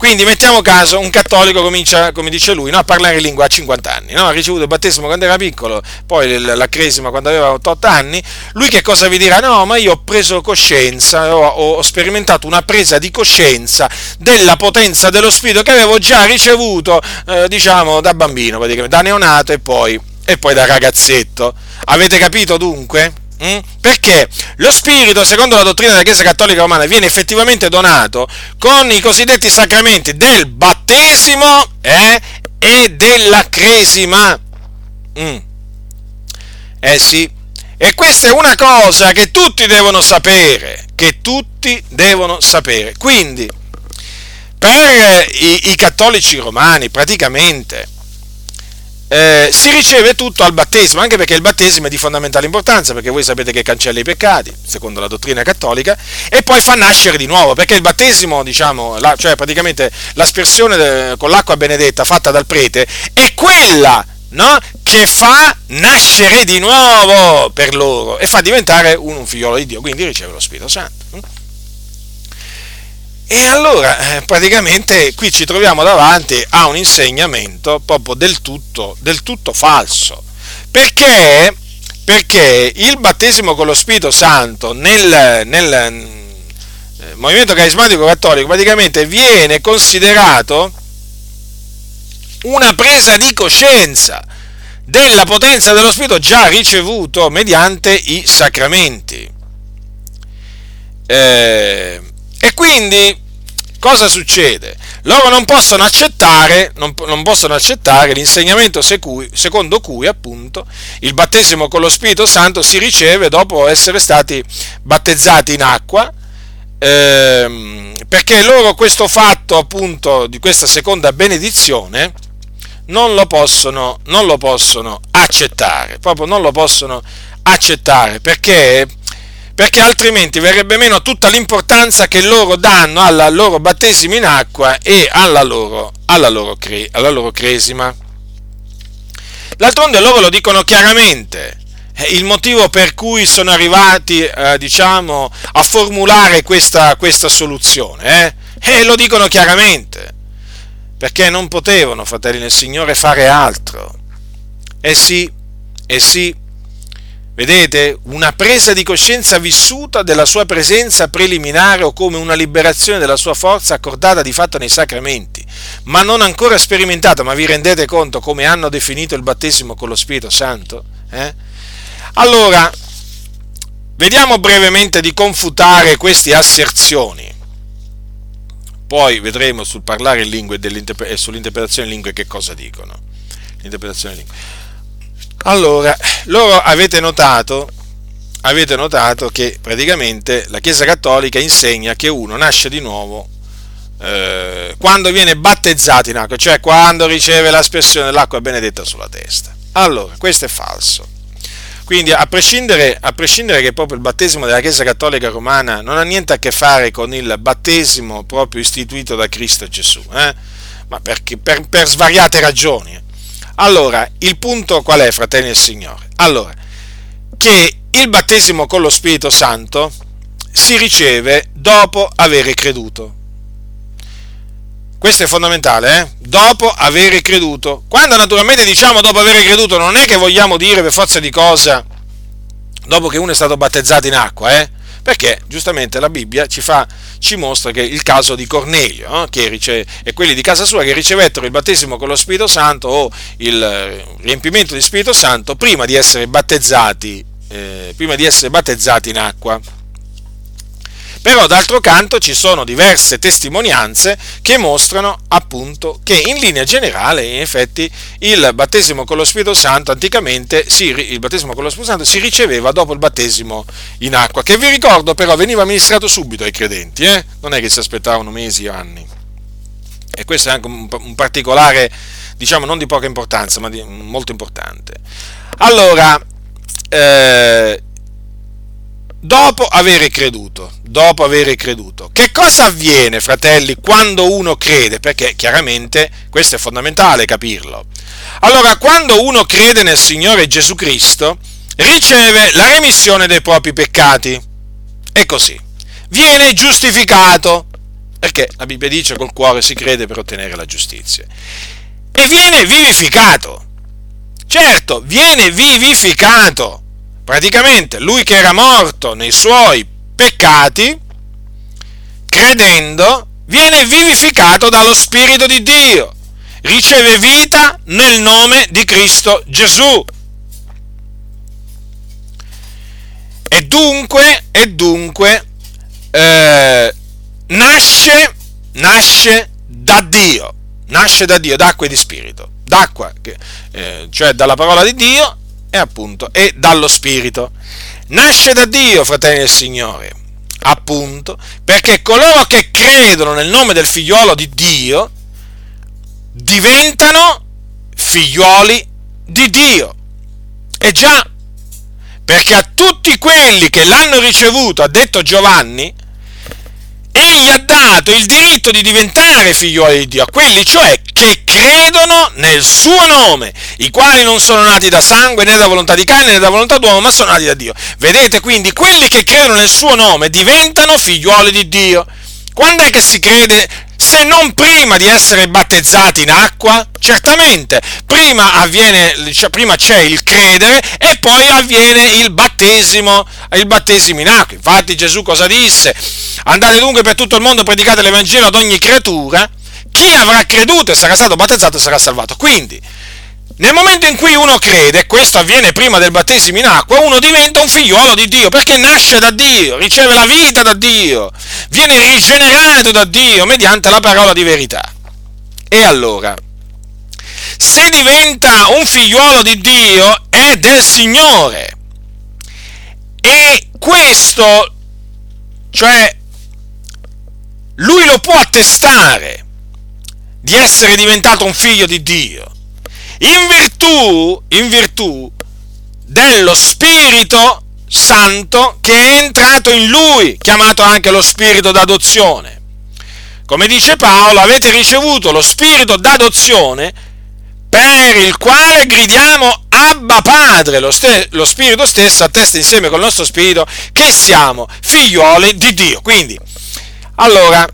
Quindi mettiamo caso, un cattolico comincia, come dice lui, no, a parlare in lingua a 50 anni, no? ha ricevuto il battesimo quando era piccolo, poi la cresima quando aveva 88 anni, lui che cosa vi dirà? No, ma io ho preso coscienza, ho, ho sperimentato una presa di coscienza della potenza dello spirito che avevo già ricevuto, eh, diciamo, da bambino, da neonato e poi, e poi da ragazzetto. Avete capito dunque? Mm? Perché lo Spirito, secondo la dottrina della Chiesa Cattolica Romana, viene effettivamente donato con i cosiddetti sacramenti del battesimo eh, e della cresima. Mm. Eh sì, e questa è una cosa che tutti devono sapere, che tutti devono sapere. Quindi, per i, i cattolici romani, praticamente, eh, si riceve tutto al battesimo, anche perché il battesimo è di fondamentale importanza, perché voi sapete che cancella i peccati, secondo la dottrina cattolica, e poi fa nascere di nuovo, perché il battesimo, diciamo, la, cioè praticamente l'aspersione de, con l'acqua benedetta fatta dal prete, è quella no, che fa nascere di nuovo per loro e fa diventare un, un figliolo di Dio, quindi riceve lo Spirito Santo. E allora eh, praticamente qui ci troviamo davanti a un insegnamento proprio del tutto, del tutto falso. Perché? Perché il battesimo con lo Spirito Santo nel, nel, eh, movimento carismatico cattolico praticamente viene considerato una presa di coscienza della potenza dello Spirito già ricevuto mediante i sacramenti. Eh, e quindi cosa succede? Loro non possono accettare, non, non possono accettare l'insegnamento secui, secondo cui appunto il battesimo con lo Spirito Santo si riceve dopo essere stati battezzati in acqua, ehm, perché loro questo fatto appunto di questa seconda benedizione non lo possono, non lo possono accettare, proprio non lo possono accettare perché perché altrimenti verrebbe meno tutta l'importanza che loro danno al loro battesimo in acqua e alla loro, alla loro, cre, alla loro cresima. D'altronde loro lo dicono chiaramente, il motivo per cui sono arrivati, eh, diciamo, a formulare questa, questa soluzione, eh? E lo dicono chiaramente, perché non potevano, fratelli nel Signore, fare altro. Eh sì, eh sì, Vedete? Una presa di coscienza vissuta della sua presenza preliminare o come una liberazione della sua forza accordata di fatto nei sacramenti, ma non ancora sperimentata, ma vi rendete conto come hanno definito il battesimo con lo Spirito Santo? Eh? Allora, vediamo brevemente di confutare queste asserzioni. Poi vedremo sul parlare in lingue e sull'interpretazione in lingue che cosa dicono. L'interpretazione in lingue. Allora, loro avete notato, avete notato che praticamente la Chiesa Cattolica insegna che uno nasce di nuovo eh, quando viene battezzato in acqua, cioè quando riceve l'espressione dell'acqua benedetta sulla testa. Allora, questo è falso. Quindi, a prescindere, a prescindere, che proprio il battesimo della Chiesa Cattolica Romana non ha niente a che fare con il battesimo proprio istituito da Cristo Gesù, eh? ma perché, per, per svariate ragioni. Allora, il punto qual è, fratelli del Signore? Allora, che il battesimo con lo Spirito Santo si riceve dopo avere creduto. Questo è fondamentale, eh? Dopo avere creduto. Quando naturalmente diciamo dopo avere creduto, non è che vogliamo dire per forza di cosa dopo che uno è stato battezzato in acqua, eh? Perché giustamente la Bibbia ci, fa, ci mostra che il caso di Cornelio eh, rice- e quelli di casa sua che ricevettero il battesimo con lo Spirito Santo o il riempimento di Spirito Santo prima di essere battezzati, eh, prima di essere battezzati in acqua. Però d'altro canto ci sono diverse testimonianze che mostrano appunto che in linea generale in effetti il battesimo con lo Spirito Santo anticamente si, il battesimo con lo Spirito Santo si riceveva dopo il battesimo in acqua, che vi ricordo però veniva amministrato subito ai credenti, eh? non è che si aspettavano mesi o anni. E questo è anche un, particolare, diciamo non di poca importanza, ma di, molto importante. Allora, eh, dopo avere creduto, dopo avere creduto. Che cosa avviene, fratelli, quando uno crede? Perché chiaramente questo è fondamentale capirlo. Allora, quando uno crede nel Signore Gesù Cristo, riceve la remissione dei propri peccati. E così. Viene giustificato, perché la Bibbia dice col cuore si crede per ottenere la giustizia. E viene vivificato. Certo, viene vivificato praticamente lui che era morto nei suoi peccati, credendo, viene vivificato dallo Spirito di Dio, riceve vita nel nome di Cristo Gesù. E dunque, e dunque eh, nasce, nasce da Dio, nasce da Dio, d'acqua e di spirito, d'acqua, eh, cioè dalla parola di Dio e appunto è dallo Spirito. Nasce da Dio, fratelli del Signore, appunto, perché coloro che credono nel nome del figliuolo di Dio diventano figlioli di Dio. E già, perché a tutti quelli che l'hanno ricevuto, ha detto Giovanni, egli ha dato il diritto di diventare figlioli di Dio, a quelli cioè che credono nel suo nome, i quali non sono nati da sangue né da volontà di carne né da volontà d'uomo, ma sono nati da Dio. Vedete quindi, quelli che credono nel suo nome diventano figlioli di Dio. Quando è che si crede se non prima di essere battezzati in acqua? Certamente, prima, avviene, cioè, prima c'è il credere e poi avviene il battesimo, il battesimo in acqua. Infatti Gesù cosa disse? Andate dunque per tutto il mondo, predicate l'Evangelo ad ogni creatura, chi avrà creduto e sarà stato battezzato sarà salvato. Quindi, nel momento in cui uno crede, questo avviene prima del battesimo in acqua, uno diventa un figliuolo di Dio, perché nasce da Dio, riceve la vita da Dio, viene rigenerato da Dio mediante la parola di verità. E allora, se diventa un figliuolo di Dio, è del Signore. E questo, cioè, lui lo può attestare di essere diventato un figlio di Dio in virtù, in virtù dello Spirito Santo che è entrato in lui, chiamato anche lo Spirito d'adozione. Come dice Paolo, avete ricevuto lo Spirito d'adozione per il quale gridiamo Abba Padre, lo, ste- lo, Spirito stesso attesta insieme col nostro Spirito che siamo figlioli di Dio. Quindi, allora,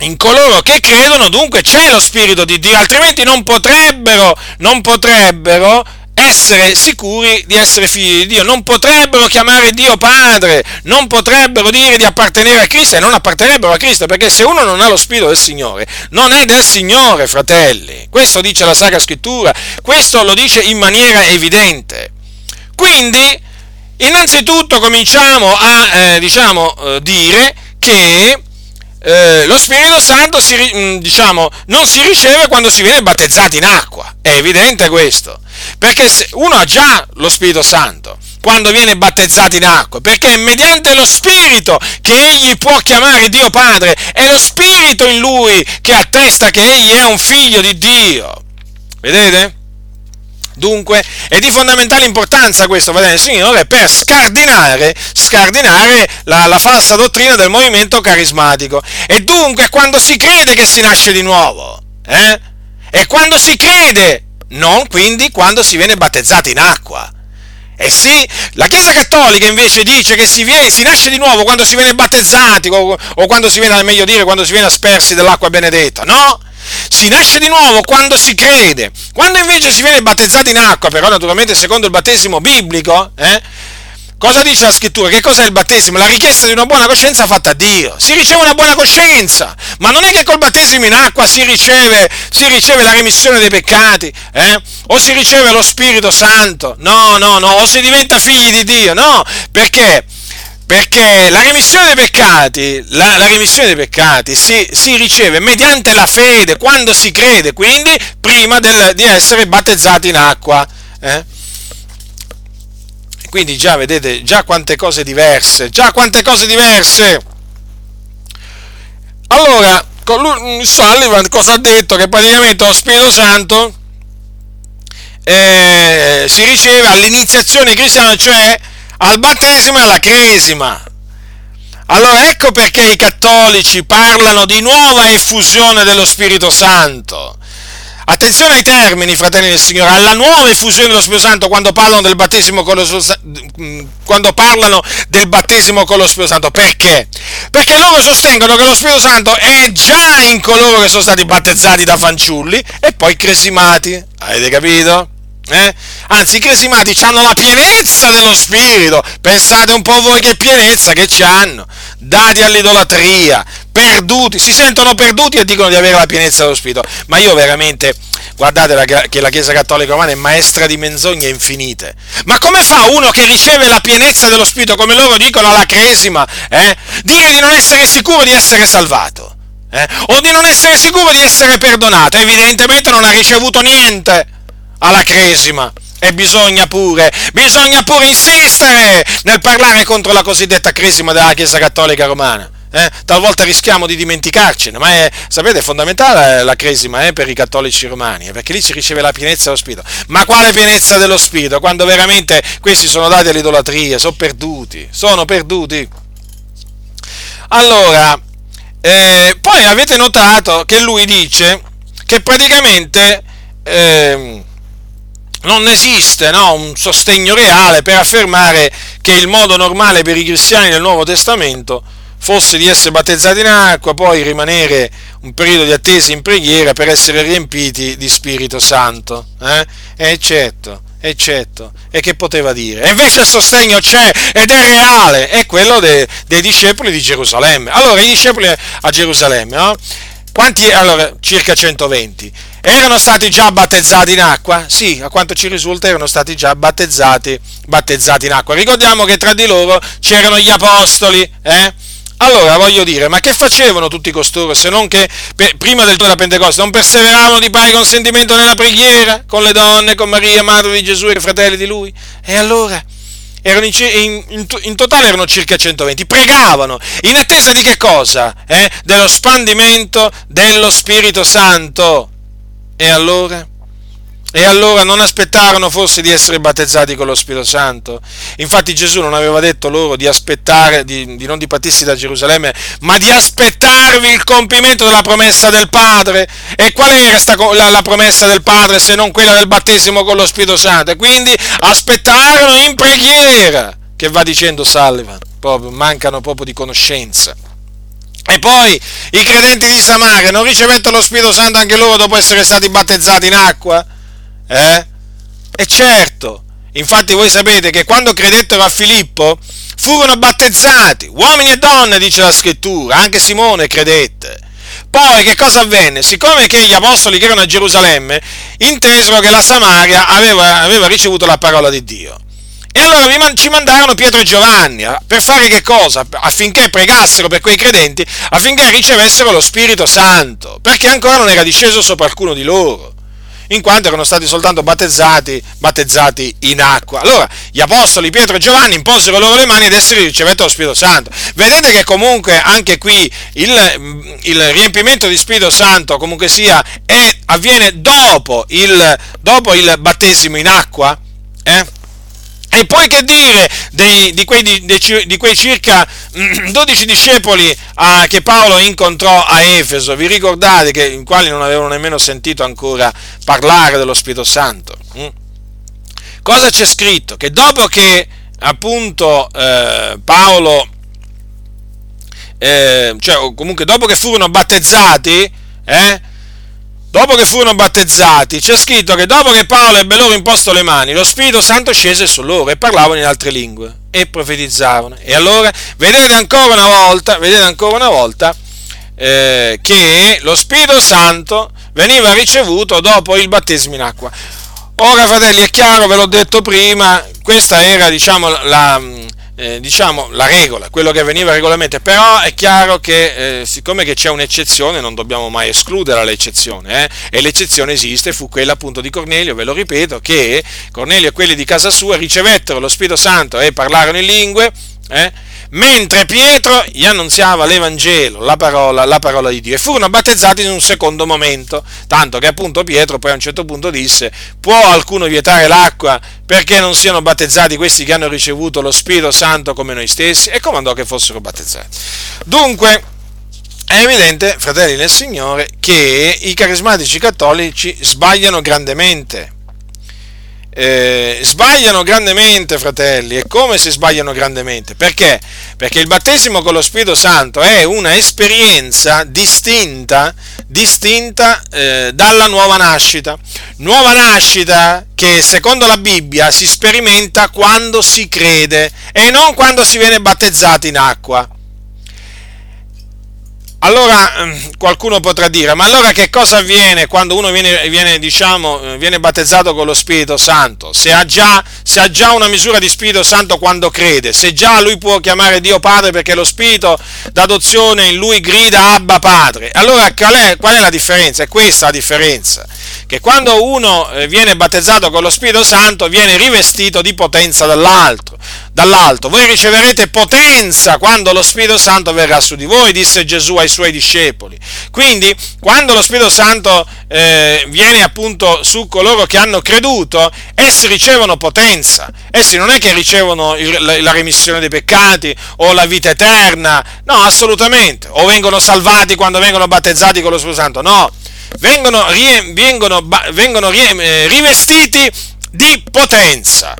in coloro che credono dunque c'è lo Spirito di Dio, altrimenti non potrebbero, non potrebbero essere sicuri di essere figli di Dio, non potrebbero chiamare Dio Padre, non potrebbero dire di appartenere a Cristo e non appartenebbero a Cristo, perché se uno non ha lo Spirito del Signore, non è del Signore, fratelli. Questo dice la Sacra Scrittura, questo lo dice in maniera evidente. Quindi, innanzitutto cominciamo a eh, diciamo, eh, dire che eh, lo Spirito Santo si, mm, diciamo, non si riceve quando si viene battezzati in acqua. È evidente questo. Perché uno ha già lo Spirito Santo quando viene battezzato in acqua, perché è mediante lo Spirito che egli può chiamare Dio Padre, è lo Spirito in lui che attesta che egli è un figlio di Dio. Vedete? Dunque è di fondamentale importanza questo, fratello Signore, per scardinare, scardinare la, la, falsa dottrina del movimento carismatico. E dunque quando si crede che si nasce di nuovo, eh? E quando si crede, non quindi quando si viene battezzati in acqua. Eh sì, la Chiesa Cattolica invece dice che si, viene, si nasce di nuovo quando si viene battezzati o, o quando si viene, meglio dire, quando si viene aspersi dell'acqua benedetta. No, si nasce di nuovo quando si crede. Quando invece si viene battezzati in acqua, però naturalmente secondo il battesimo biblico, eh, cosa dice la scrittura? Che cos'è il battesimo? La richiesta di una buona coscienza fatta a Dio. Si riceve una buona coscienza, ma non è che col battesimo in acqua si riceve, si riceve la remissione dei peccati, eh? o si riceve lo Spirito Santo. No, no, no, o si diventa figli di Dio, no, perché? Perché la remissione dei peccati, la, la remissione dei peccati si, si, riceve mediante la fede, quando si crede, quindi prima del, di essere battezzati in acqua. Eh? Quindi già vedete, già quante cose diverse, già quante cose diverse. Allora, Sullivan cosa ha detto? Che praticamente lo Spirito Santo eh, si riceve all'iniziazione cristiana, cioè al battesimo e alla cresima. Allora ecco perché i cattolici parlano di nuova effusione dello Spirito Santo. Attenzione ai termini, fratelli del Signore, alla nuova effusione dello Spirito Santo quando parlano del battesimo con lo Spirito Santo. Quando parlano del battesimo con lo Spirito Santo. Perché? Perché loro sostengono che lo Spirito Santo è già in coloro che sono stati battezzati da fanciulli e poi cresimati. Avete capito? Eh? Anzi, i cresimati hanno la pienezza dello spirito. Pensate un po' voi che pienezza che hanno. Dati all'idolatria, perduti, si sentono perduti e dicono di avere la pienezza dello spirito. Ma io veramente, guardate che la Chiesa Cattolica Romana è maestra di menzogne infinite. Ma come fa uno che riceve la pienezza dello spirito, come loro dicono alla cresima, eh? dire di non essere sicuro di essere salvato? Eh? O di non essere sicuro di essere perdonato? Evidentemente non ha ricevuto niente alla cresima. E bisogna pure, bisogna pure insistere nel parlare contro la cosiddetta cresima della Chiesa Cattolica Romana. Eh? Talvolta rischiamo di dimenticarcene, ma è, sapete, è fondamentale la cresima eh, per i cattolici romani, eh, perché lì si riceve la pienezza dello Spirito. Ma quale pienezza dello Spirito? Quando veramente questi sono dati all'idolatria, sono perduti, sono perduti. Allora, eh, poi avete notato che lui dice che praticamente... Eh, non esiste no, un sostegno reale per affermare che il modo normale per i cristiani nel Nuovo Testamento fosse di essere battezzati in acqua, poi rimanere un periodo di attesa in preghiera per essere riempiti di Spirito Santo. Eh? E certo, e certo, e che poteva dire? E invece il sostegno c'è ed è reale, è quello de, dei discepoli di Gerusalemme. Allora, i discepoli a Gerusalemme, no? Quanti? Allora, circa 120. Erano stati già battezzati in acqua? Sì, a quanto ci risulta erano stati già battezzati, battezzati in acqua. Ricordiamo che tra di loro c'erano gli apostoli, eh? Allora voglio dire, ma che facevano tutti costoro se non che per, prima del giorno della Pentecoste non perseveravano di pari consentimento nella preghiera con le donne, con Maria, madre di Gesù e i fratelli di lui? E allora? in, in, in, totale erano circa 120, pregavano in attesa di che cosa? Eh? Dello spandimento dello Spirito Santo. E allora? E allora non aspettarono forse di essere battezzati con lo Spirito Santo? Infatti Gesù non aveva detto loro di aspettare, di, di non dipartirsi da Gerusalemme, ma di aspettarvi il compimento della promessa del Padre. E qual era sta, la, la, promessa del Padre se non quella del battesimo con lo Spirito Santo? E quindi aspettarono in preghiera, che va dicendo Sullivan, proprio, mancano proprio di conoscenza. E poi i credenti di Samaria non ricevettero lo Spirito Santo anche loro dopo essere stati battezzati in acqua? Eh? E certo, infatti voi sapete che quando credettero a Filippo furono battezzati, uomini e donne, dice la scrittura, anche Simone credette. Poi che cosa avvenne? Siccome che gli apostoli che erano a Gerusalemme intesero che la Samaria aveva, aveva ricevuto la parola di Dio. E allora ci mandarono Pietro e Giovanni per fare che cosa? Affinché pregassero per quei credenti, affinché ricevessero lo Spirito Santo, perché ancora non era disceso sopra alcuno di loro in quanto erano stati soltanto battezzati, battezzati in acqua. Allora gli apostoli Pietro e Giovanni imposero loro le mani ed essi ricevettero lo Spirito Santo. Vedete che comunque anche qui il, il riempimento di Spirito Santo comunque sia è, avviene dopo il, dopo il battesimo in acqua. Eh? E poi che dire dei, di, quei, di, di, quei, circa 12 discepoli ah, che Paolo incontrò a Efeso? Vi ricordate che in quali non avevano nemmeno sentito ancora parlare dello Spirito Santo? Mm? Cosa c'è scritto? Che dopo che appunto eh, Paolo, eh, cioè comunque dopo che furono battezzati, eh, dopo che furono battezzati, c'è scritto che dopo che Paolo ebbe loro imposto le mani, lo Spirito Santo scese su loro e parlavano in altre lingue e profetizzavano. E allora vedete ancora una volta, vedete ancora una volta eh, che lo Spirito Santo veniva ricevuto dopo il battesimo in acqua. Ora, fratelli, è chiaro, ve l'ho detto prima, questa era diciamo, la, eh, diciamo, la regola, quello che avveniva regolarmente, però è chiaro che eh, siccome che c'è un'eccezione non dobbiamo mai escludere l'eccezione, eh? e l'eccezione esiste, fu quella appunto di Cornelio, ve lo ripeto, che Cornelio e quelli di casa sua ricevettero lo Spirito Santo e parlarono in lingue, eh? Mentre Pietro gli annunziava l'Evangelo, la parola, la parola, di Dio, e furono battezzati in un secondo momento, tanto che appunto Pietro poi a un certo punto disse, può alcuno vietare l'acqua perché non siano battezzati questi che hanno ricevuto lo Spirito Santo come noi stessi? E comandò che fossero battezzati. Dunque, è evidente, fratelli nel Signore, che i carismatici cattolici sbagliano grandemente eh, sbagliano grandemente, fratelli, e come si sbagliano grandemente? Perché? Perché il battesimo con lo Spirito Santo è una esperienza distinta, distinta eh, dalla nuova nascita. Nuova nascita che secondo la Bibbia si sperimenta quando si crede e non quando si viene battezzati in acqua. Allora ehm, qualcuno potrà dire, ma allora che cosa avviene quando uno viene, viene, diciamo, eh, viene battezzato con lo Spirito Santo? Se ha, già, se ha, già, una misura di Spirito Santo quando crede, se già lui può chiamare Dio Padre perché lo Spirito d'adozione in lui grida Abba Padre. Allora qual è, qual è la differenza? È questa la differenza, che quando uno eh, viene battezzato con lo Spirito Santo viene rivestito di potenza dall'altro dall'alto. Voi riceverete potenza quando lo Spirito Santo verrà su di voi, disse Gesù ai suoi discepoli. Quindi, quando lo Spirito Santo eh, viene appunto su coloro che hanno creduto, essi ricevono potenza. Essi non è che ricevono la remissione dei peccati o la vita eterna, no, assolutamente. O vengono salvati quando vengono battezzati con lo Spirito Santo, no. Vengono, vengono, vengono eh, rivestiti di potenza.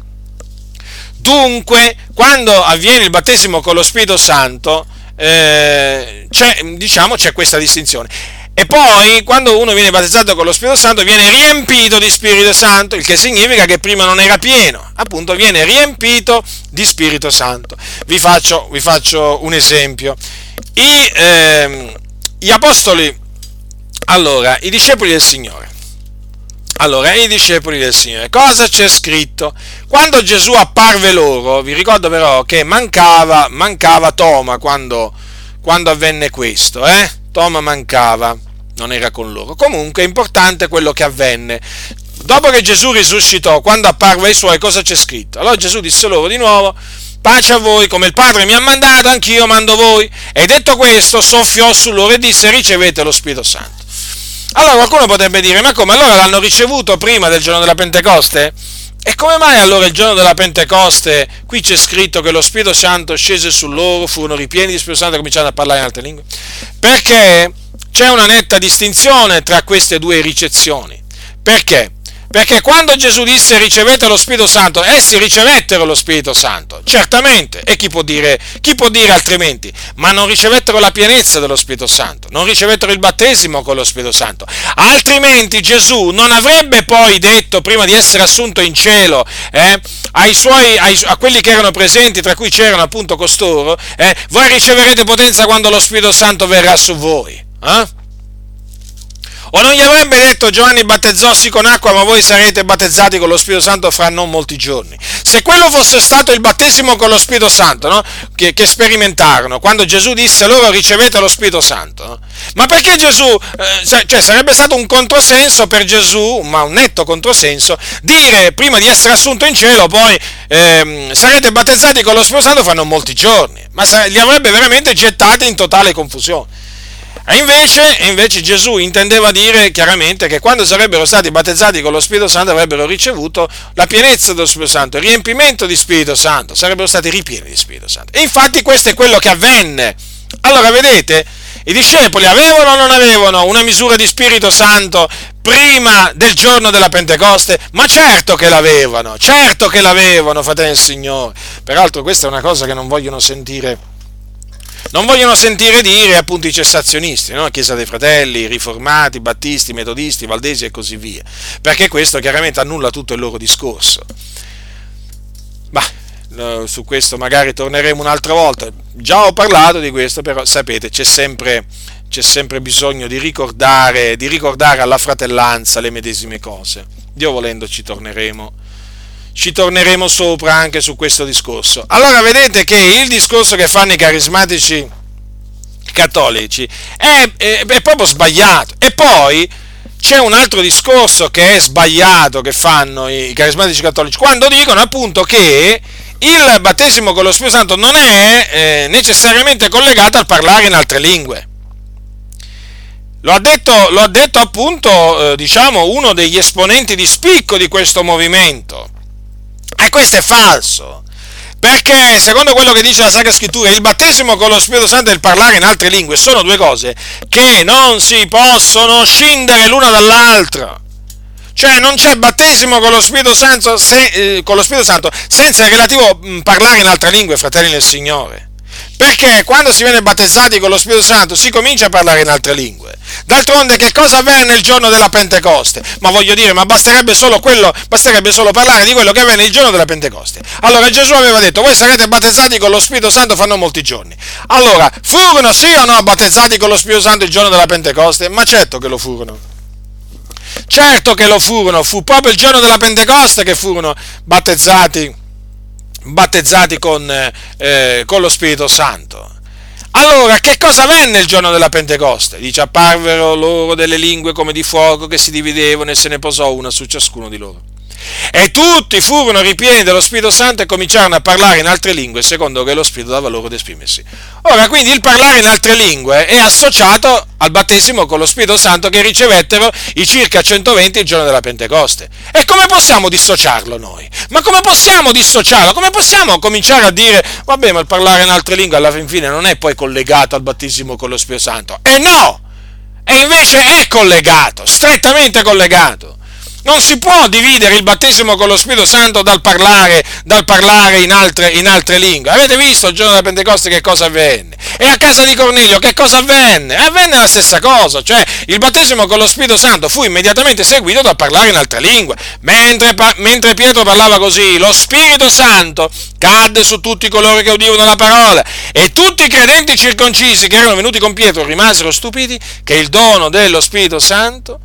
Dunque, quando avviene il battesimo con lo Spirito Santo, eh, c'è, diciamo, c'è questa distinzione. E poi, quando uno viene battezzato con lo Spirito Santo, viene riempito di Spirito Santo, il che significa che prima non era pieno, appunto viene riempito di Spirito Santo. Vi faccio, vi faccio un esempio. I, ehm, gli apostoli, allora, i discepoli del Signore. Allora, i discepoli del Signore, cosa c'è scritto? Quando Gesù apparve loro, vi ricordo però che mancava, mancava Toma quando, quando avvenne questo, eh? Toma mancava, non era con loro. Comunque è importante quello che avvenne. Dopo che Gesù risuscitò, quando apparve ai suoi, cosa c'è scritto? Allora Gesù disse loro di nuovo, pace a voi, come il Padre mi ha mandato, anch'io mando voi. E detto questo, soffiò su loro e disse, ricevete lo Spirito Santo. Allora qualcuno potrebbe dire, ma come? Allora l'hanno ricevuto prima del giorno della Pentecoste? E come mai allora il giorno della Pentecoste, qui c'è scritto che lo Spirito Santo scese su loro, furono ripieni di Spirito Santo e cominciarono a parlare in altre lingue? Perché c'è una netta distinzione tra queste due ricezioni. Perché? Perché quando Gesù disse ricevete lo Spirito Santo, essi ricevettero lo Spirito Santo, certamente, e chi può, dire, chi può dire altrimenti? Ma non ricevettero la pienezza dello Spirito Santo, non ricevettero il battesimo con lo Spirito Santo. Altrimenti Gesù non avrebbe poi detto, prima di essere assunto in cielo, eh, ai suoi, ai, a quelli che erano presenti, tra cui c'erano appunto costoro, eh, voi riceverete potenza quando lo Spirito Santo verrà su voi. Eh? O non gli avrebbe detto Giovanni battezzossi con acqua, ma voi sarete battezzati con lo Spirito Santo fra non molti giorni. Se quello fosse stato il battesimo con lo Spirito Santo, no? che, che, sperimentarono, quando Gesù disse loro ricevete lo Spirito Santo, no? ma perché Gesù, eh, cioè sarebbe stato un controsenso per Gesù, ma un netto controsenso, dire prima di essere assunto in cielo, poi eh, sarete battezzati con lo Spirito Santo fra non molti giorni, ma li avrebbe veramente gettati in totale confusione. E invece, invece, Gesù intendeva dire chiaramente che quando sarebbero stati battezzati con lo Spirito Santo avrebbero ricevuto la pienezza dello Spirito Santo, il riempimento di Spirito Santo, sarebbero stati ripieni di Spirito Santo. E infatti questo è quello che avvenne. Allora vedete, i discepoli avevano o non avevano una misura di Spirito Santo prima del giorno della Pentecoste? Ma certo che l'avevano, certo che l'avevano, fratelli del Signore. Peraltro questa è una cosa che non vogliono sentire non vogliono sentire dire appunto i cessazionisti, no? Chiesa dei Fratelli, riformati, battisti, metodisti, valdesi e così via, perché questo chiaramente annulla tutto il loro discorso. Ma su questo magari torneremo un'altra volta. Già ho parlato di questo, però sapete, c'è sempre, c'è sempre bisogno di ricordare, di ricordare alla fratellanza le medesime cose. Dio volendo ci torneremo ci torneremo sopra anche su questo discorso. Allora vedete che il discorso che fanno i carismatici cattolici è, è, è proprio sbagliato. E poi c'è un altro discorso che è sbagliato che fanno i carismatici cattolici quando dicono appunto che il battesimo con lo Spirito Santo non è eh, necessariamente collegato al parlare in altre lingue. Lo ha detto, lo ha detto appunto, eh, diciamo, uno degli esponenti di spicco di questo movimento. E questo è falso. Perché secondo quello che dice la Sacra Scrittura, il battesimo con lo Spirito Santo e il parlare in altre lingue sono due cose che non si possono scindere l'una dall'altra. Cioè non c'è battesimo con lo Spirito Santo, se, eh, lo Spirito Santo senza il relativo mh, parlare in altre lingue, fratelli del Signore. Perché quando si viene battezzati con lo Spirito Santo si comincia a parlare in altre lingue. D'altronde che cosa avvenne il giorno della Pentecoste? Ma voglio dire, ma basterebbe solo, quello, basterebbe solo parlare di quello che avvenne il giorno della Pentecoste. Allora Gesù aveva detto, voi sarete battezzati con lo Spirito Santo fra non molti giorni. Allora, furono sì o no battezzati con lo Spirito Santo il giorno della Pentecoste? Ma certo che lo furono. Certo che lo furono, fu proprio il giorno della Pentecoste che furono battezzati battezzati con, eh, con lo Spirito Santo. Allora, che cosa avvenne il giorno della Pentecoste? Dice, apparvero loro delle lingue come di fuoco che si dividevano e se ne posò una su ciascuno di loro. E tutti furono ripieni dello Spirito Santo e cominciarono a parlare in altre lingue secondo che lo Spirito dava loro ad esprimersi. Ora, quindi il parlare in altre lingue è associato al battesimo con lo Spirito Santo che ricevettero i circa 120 il giorno della Pentecoste. E come possiamo dissociarlo noi? Ma come possiamo dissociarlo? Come possiamo cominciare a dire, vabbè, ma il parlare in altre lingue alla fin fine non è poi collegato al battesimo con lo Spirito Santo? E no! E invece è collegato, strettamente collegato. Non si può dividere il battesimo con lo Spirito Santo dal parlare, dal parlare in, altre, in altre lingue. Avete visto il giorno della Pentecoste che cosa avvenne? E a casa di Cornelio che cosa avvenne? Avvenne la stessa cosa, cioè il battesimo con lo Spirito Santo fu immediatamente seguito dal parlare in altre lingue. Mentre, mentre Pietro parlava così, lo Spirito Santo cadde su tutti coloro che udivano la parola e tutti i credenti circoncisi che erano venuti con Pietro rimasero stupiti che il dono dello Spirito Santo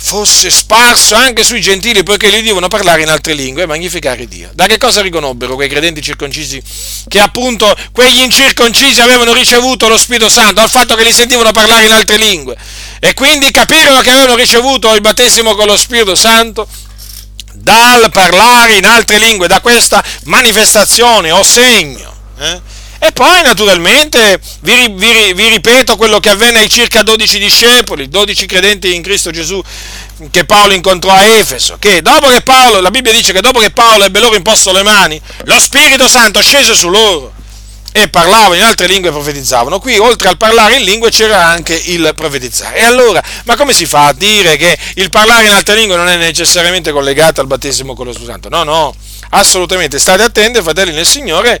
fosse sparso anche sui gentili poiché gli devono parlare in altre lingue e magnificare Dio. Da che cosa riconobbero quei credenti circoncisi che appunto quegli incirconcisi avevano ricevuto lo Spirito Santo? Dal fatto che li sentivano parlare in altre lingue. E quindi capirono che avevano ricevuto il battesimo con lo Spirito Santo dal parlare in altre lingue, da questa manifestazione o segno. Eh? E poi naturalmente vi, vi, vi, ripeto quello che avvenne ai circa 12 discepoli, 12 credenti in Cristo Gesù che Paolo incontrò a Efeso, che dopo che Paolo, la Bibbia dice che dopo che Paolo ebbe loro imposto le mani, lo Spirito Santo scese su loro e parlavano in altre lingue e profetizzavano. Qui oltre al parlare in lingue c'era anche il profetizzare. E allora, ma come si fa a dire che il parlare in altre lingue non è necessariamente collegato al battesimo con lo Spirito Santo? No, no, assolutamente. State attenti, fratelli nel Signore,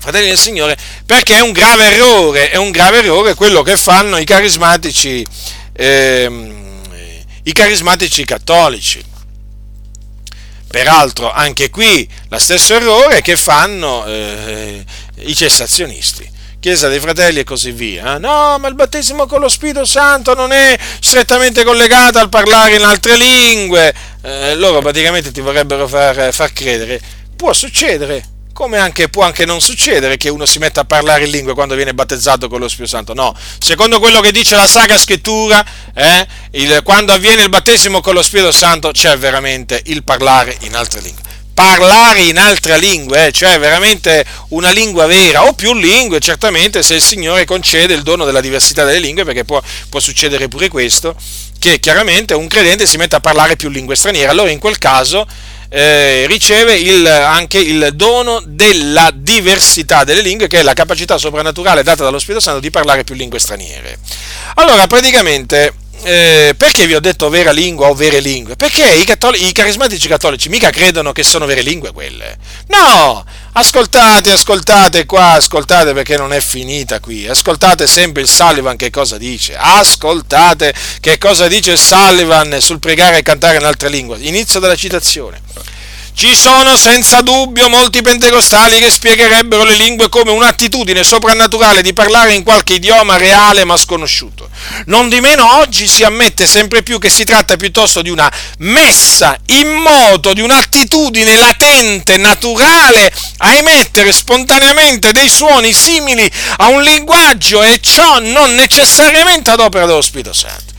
fratelli del Signore, perché è un grave errore, è un grave errore quello che fanno i carismatici, eh, i carismatici cattolici. Peraltro anche qui lo stesso errore che fanno eh, i cessazionisti. Chiesa dei Fratelli e così via. No, ma il battesimo con lo Spirito Santo non è strettamente collegato al parlare in altre lingue. Eh, loro praticamente ti vorrebbero far, far credere. Può succedere, come anche, può anche non succedere che uno si metta a parlare in lingue quando viene battezzato con lo Spirito Santo. No, secondo quello che dice la Sacra Scrittura, eh, il, quando avviene il battesimo con lo Spirito Santo c'è veramente il parlare in altre lingue. Parlare in altre lingue, eh, cioè veramente una lingua vera, o più lingue, certamente se il Signore concede il dono della diversità delle lingue, perché può, può succedere pure questo, che chiaramente un credente si mette a parlare più lingue straniere. Allora in quel caso eh, riceve il, anche il dono della diversità delle lingue, che è la capacità soprannaturale data dallo Spirito Santo di parlare più lingue straniere. Allora, praticamente, eh, perché vi ho detto vera lingua o vere lingue? Perché i, cattolici, i, carismatici cattolici mica credono che sono vere lingue quelle. No! Ascoltate, ascoltate qua, ascoltate perché non è finita qui. Ascoltate sempre il Sullivan che cosa dice. Ascoltate che cosa dice Sullivan sul pregare e cantare in altre lingue. Inizio della citazione. Ci sono senza dubbio molti pentecostali che spiegherebbero le lingue come un'attitudine soprannaturale di parlare in qualche idioma reale ma sconosciuto. Non di meno oggi si ammette sempre più che si tratta piuttosto di una messa in moto, di un'attitudine latente, naturale, a emettere spontaneamente dei suoni simili a un linguaggio e ciò non necessariamente ad opera dello Spirito Santo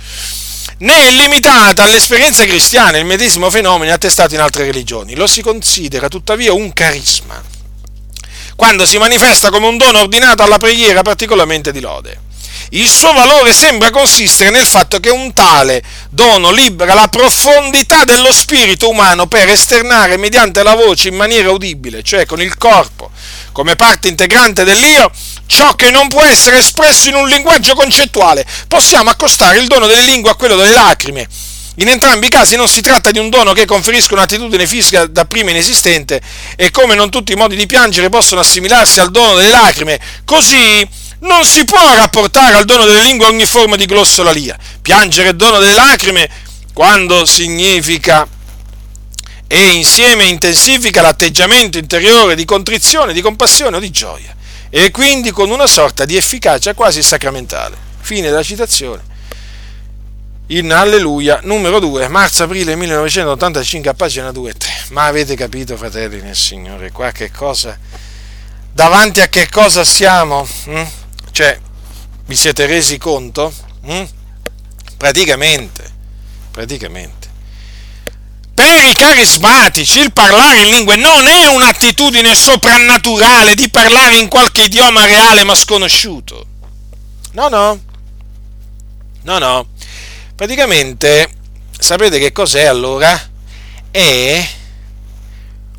né è limitata all'esperienza cristiana, il medesimo fenomeno attestato in altre religioni. Lo si considera tuttavia un carisma, quando si manifesta come un dono ordinato alla preghiera particolarmente di lode. Il suo valore sembra consistere nel fatto che un tale dono libera la profondità dello spirito umano per esternare mediante la voce in maniera udibile, cioè con il corpo, come parte integrante dell'io, ciò che non può essere espresso in un linguaggio concettuale. Possiamo accostare il dono delle lingue a quello delle lacrime. In entrambi i casi non si tratta di un dono che conferisca un'attitudine fisica da prima inesistente e come non tutti i modi di piangere possono assimilarsi al dono delle lacrime, così non si può rapportare al dono delle lingue ogni forma di glossolalia. Piangere il dono delle lacrime quando significa e insieme intensifica l'atteggiamento interiore di contrizione, di compassione o di gioia e quindi con una sorta di efficacia quasi sacramentale. Fine della citazione. In Alleluia, numero 2, marzo-aprile 1985, a pagina 2 e 3. Ma avete capito, fratelli nel Signore, qua che cosa... Davanti a che cosa siamo? Mm? Cioè, vi siete resi conto? Mm? Praticamente, praticamente per i carismatici il parlare in lingue non è un'attitudine soprannaturale di parlare in qualche idioma reale ma sconosciuto. No, no. No, no. Praticamente, sapete che cos'è allora? È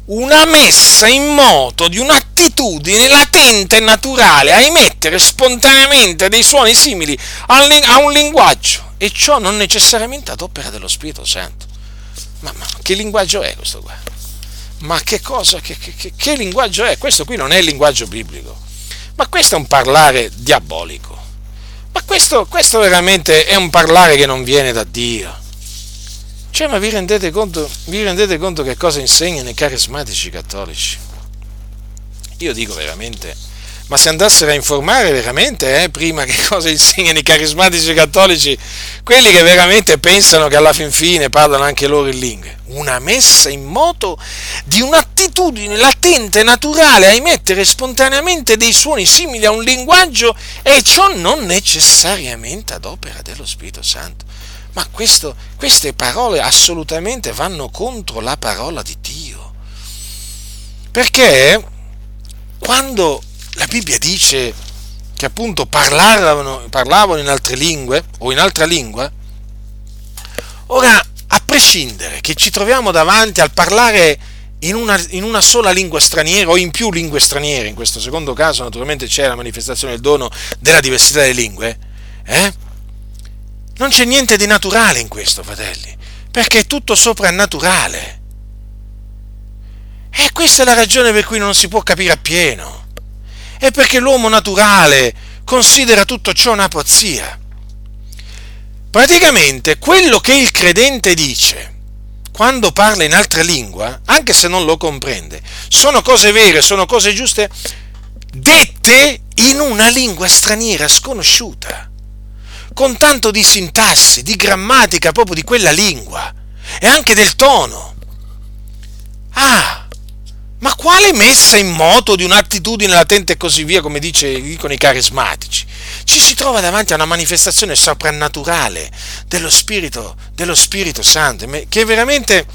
una messa in moto di un'attitudine latente e naturale a emettere spontaneamente dei suoni simili a un linguaggio, e ciò non necessariamente ad opera dello Spirito Santo. Ma, ma che linguaggio è questo qua? Ma che cosa, che, che, che linguaggio è? Questo qui non è il linguaggio biblico, ma questo è un parlare diabolico. Ma questo, questo veramente è un parlare che non viene da Dio. Cioè, ma vi rendete conto, vi rendete conto che cosa insegnano i carismatici cattolici? Io dico veramente, ma se andassero a informare veramente, eh, prima che cosa insegnano i carismatici cattolici, quelli che veramente pensano che alla fin fine parlano anche loro in lingue, una messa in moto di un'attitudine latente, naturale a emettere spontaneamente dei suoni simili a un linguaggio e ciò non necessariamente ad opera dello Spirito Santo. Ma questo, queste parole assolutamente vanno contro la parola di Dio. Perché quando la Bibbia dice che appunto parlavano, parlavano in altre lingue o in altra lingua, ora a prescindere che ci troviamo davanti al parlare in una, in una, sola lingua straniera o in più lingue straniere, in questo secondo caso naturalmente c'è la manifestazione del dono della diversità delle lingue, eh? non c'è niente di naturale in questo, fratelli, perché è tutto soprannaturale. E questa è la ragione per cui non si può capire appieno è perché l'uomo naturale considera tutto ciò una pazzia. Praticamente quello che il credente dice quando parla in altra lingua, anche se non lo comprende, sono cose vere, sono cose giuste, dette in una lingua straniera sconosciuta, con tanto di sintassi, di grammatica proprio di quella lingua e anche del tono. Ah, ma quale messa in moto di un'attitudine latente e così via, come dice, dicono i carismatici? Ci si trova davanti a una manifestazione soprannaturale dello Spirito, dello Spirito Santo, che veramente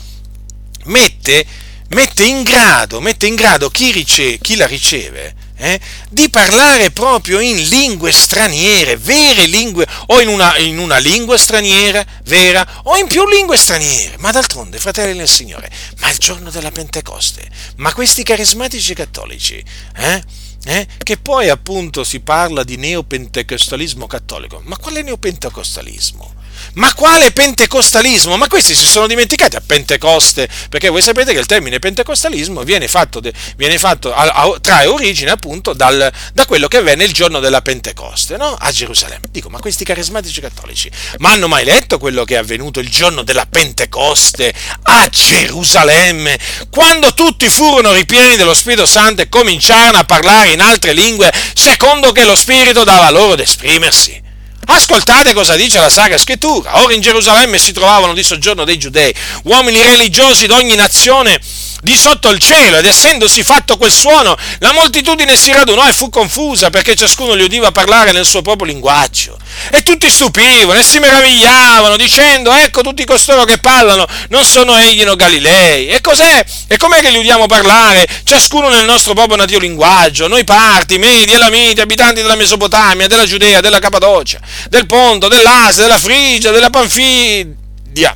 mette, mette, in, grado, mette in grado chi, rice, chi la riceve eh, di parlare proprio in lingue straniere, vere lingue, o in una, in una, lingua straniera vera, o in più lingue straniere. Ma d'altronde, fratelli del Signore, ma il giorno della Pentecoste, ma questi carismatici cattolici, eh, eh, che poi appunto si parla di neopentecostalismo cattolico, ma quale neopentecostalismo? Ma quale pentecostalismo? Ma questi si sono dimenticati a Pentecoste, perché voi sapete che il termine pentecostalismo viene fatto, viene fatto a, a, trae origine appunto dal, da quello che avvenne il giorno della Pentecoste, no? A Gerusalemme. Dico, ma questi carismatici cattolici, ma hanno mai letto quello che è avvenuto il giorno della Pentecoste a Gerusalemme, quando tutti furono ripieni dello Spirito Santo e cominciarono a parlare in altre lingue, secondo che lo Spirito dava loro ad esprimersi? Ascoltate cosa dice la Sacra Scrittura. Ora in Gerusalemme si trovavano di soggiorno dei giudei, uomini religiosi d'ogni nazione di sotto il cielo ed essendosi fatto quel suono la moltitudine si radunò e fu confusa perché ciascuno li udiva parlare nel suo proprio linguaggio. E tutti stupivano e si meravigliavano dicendo ecco tutti costoro che parlano non sono egli no Galilei e cos'è? e com'è che li udiamo parlare ciascuno nel nostro proprio nativo linguaggio? Noi parti, medi, elamiti, abitanti della Mesopotamia, della Giudea, della Cappadocia del Ponto, dell'Asia, della Frigia, della Panfilia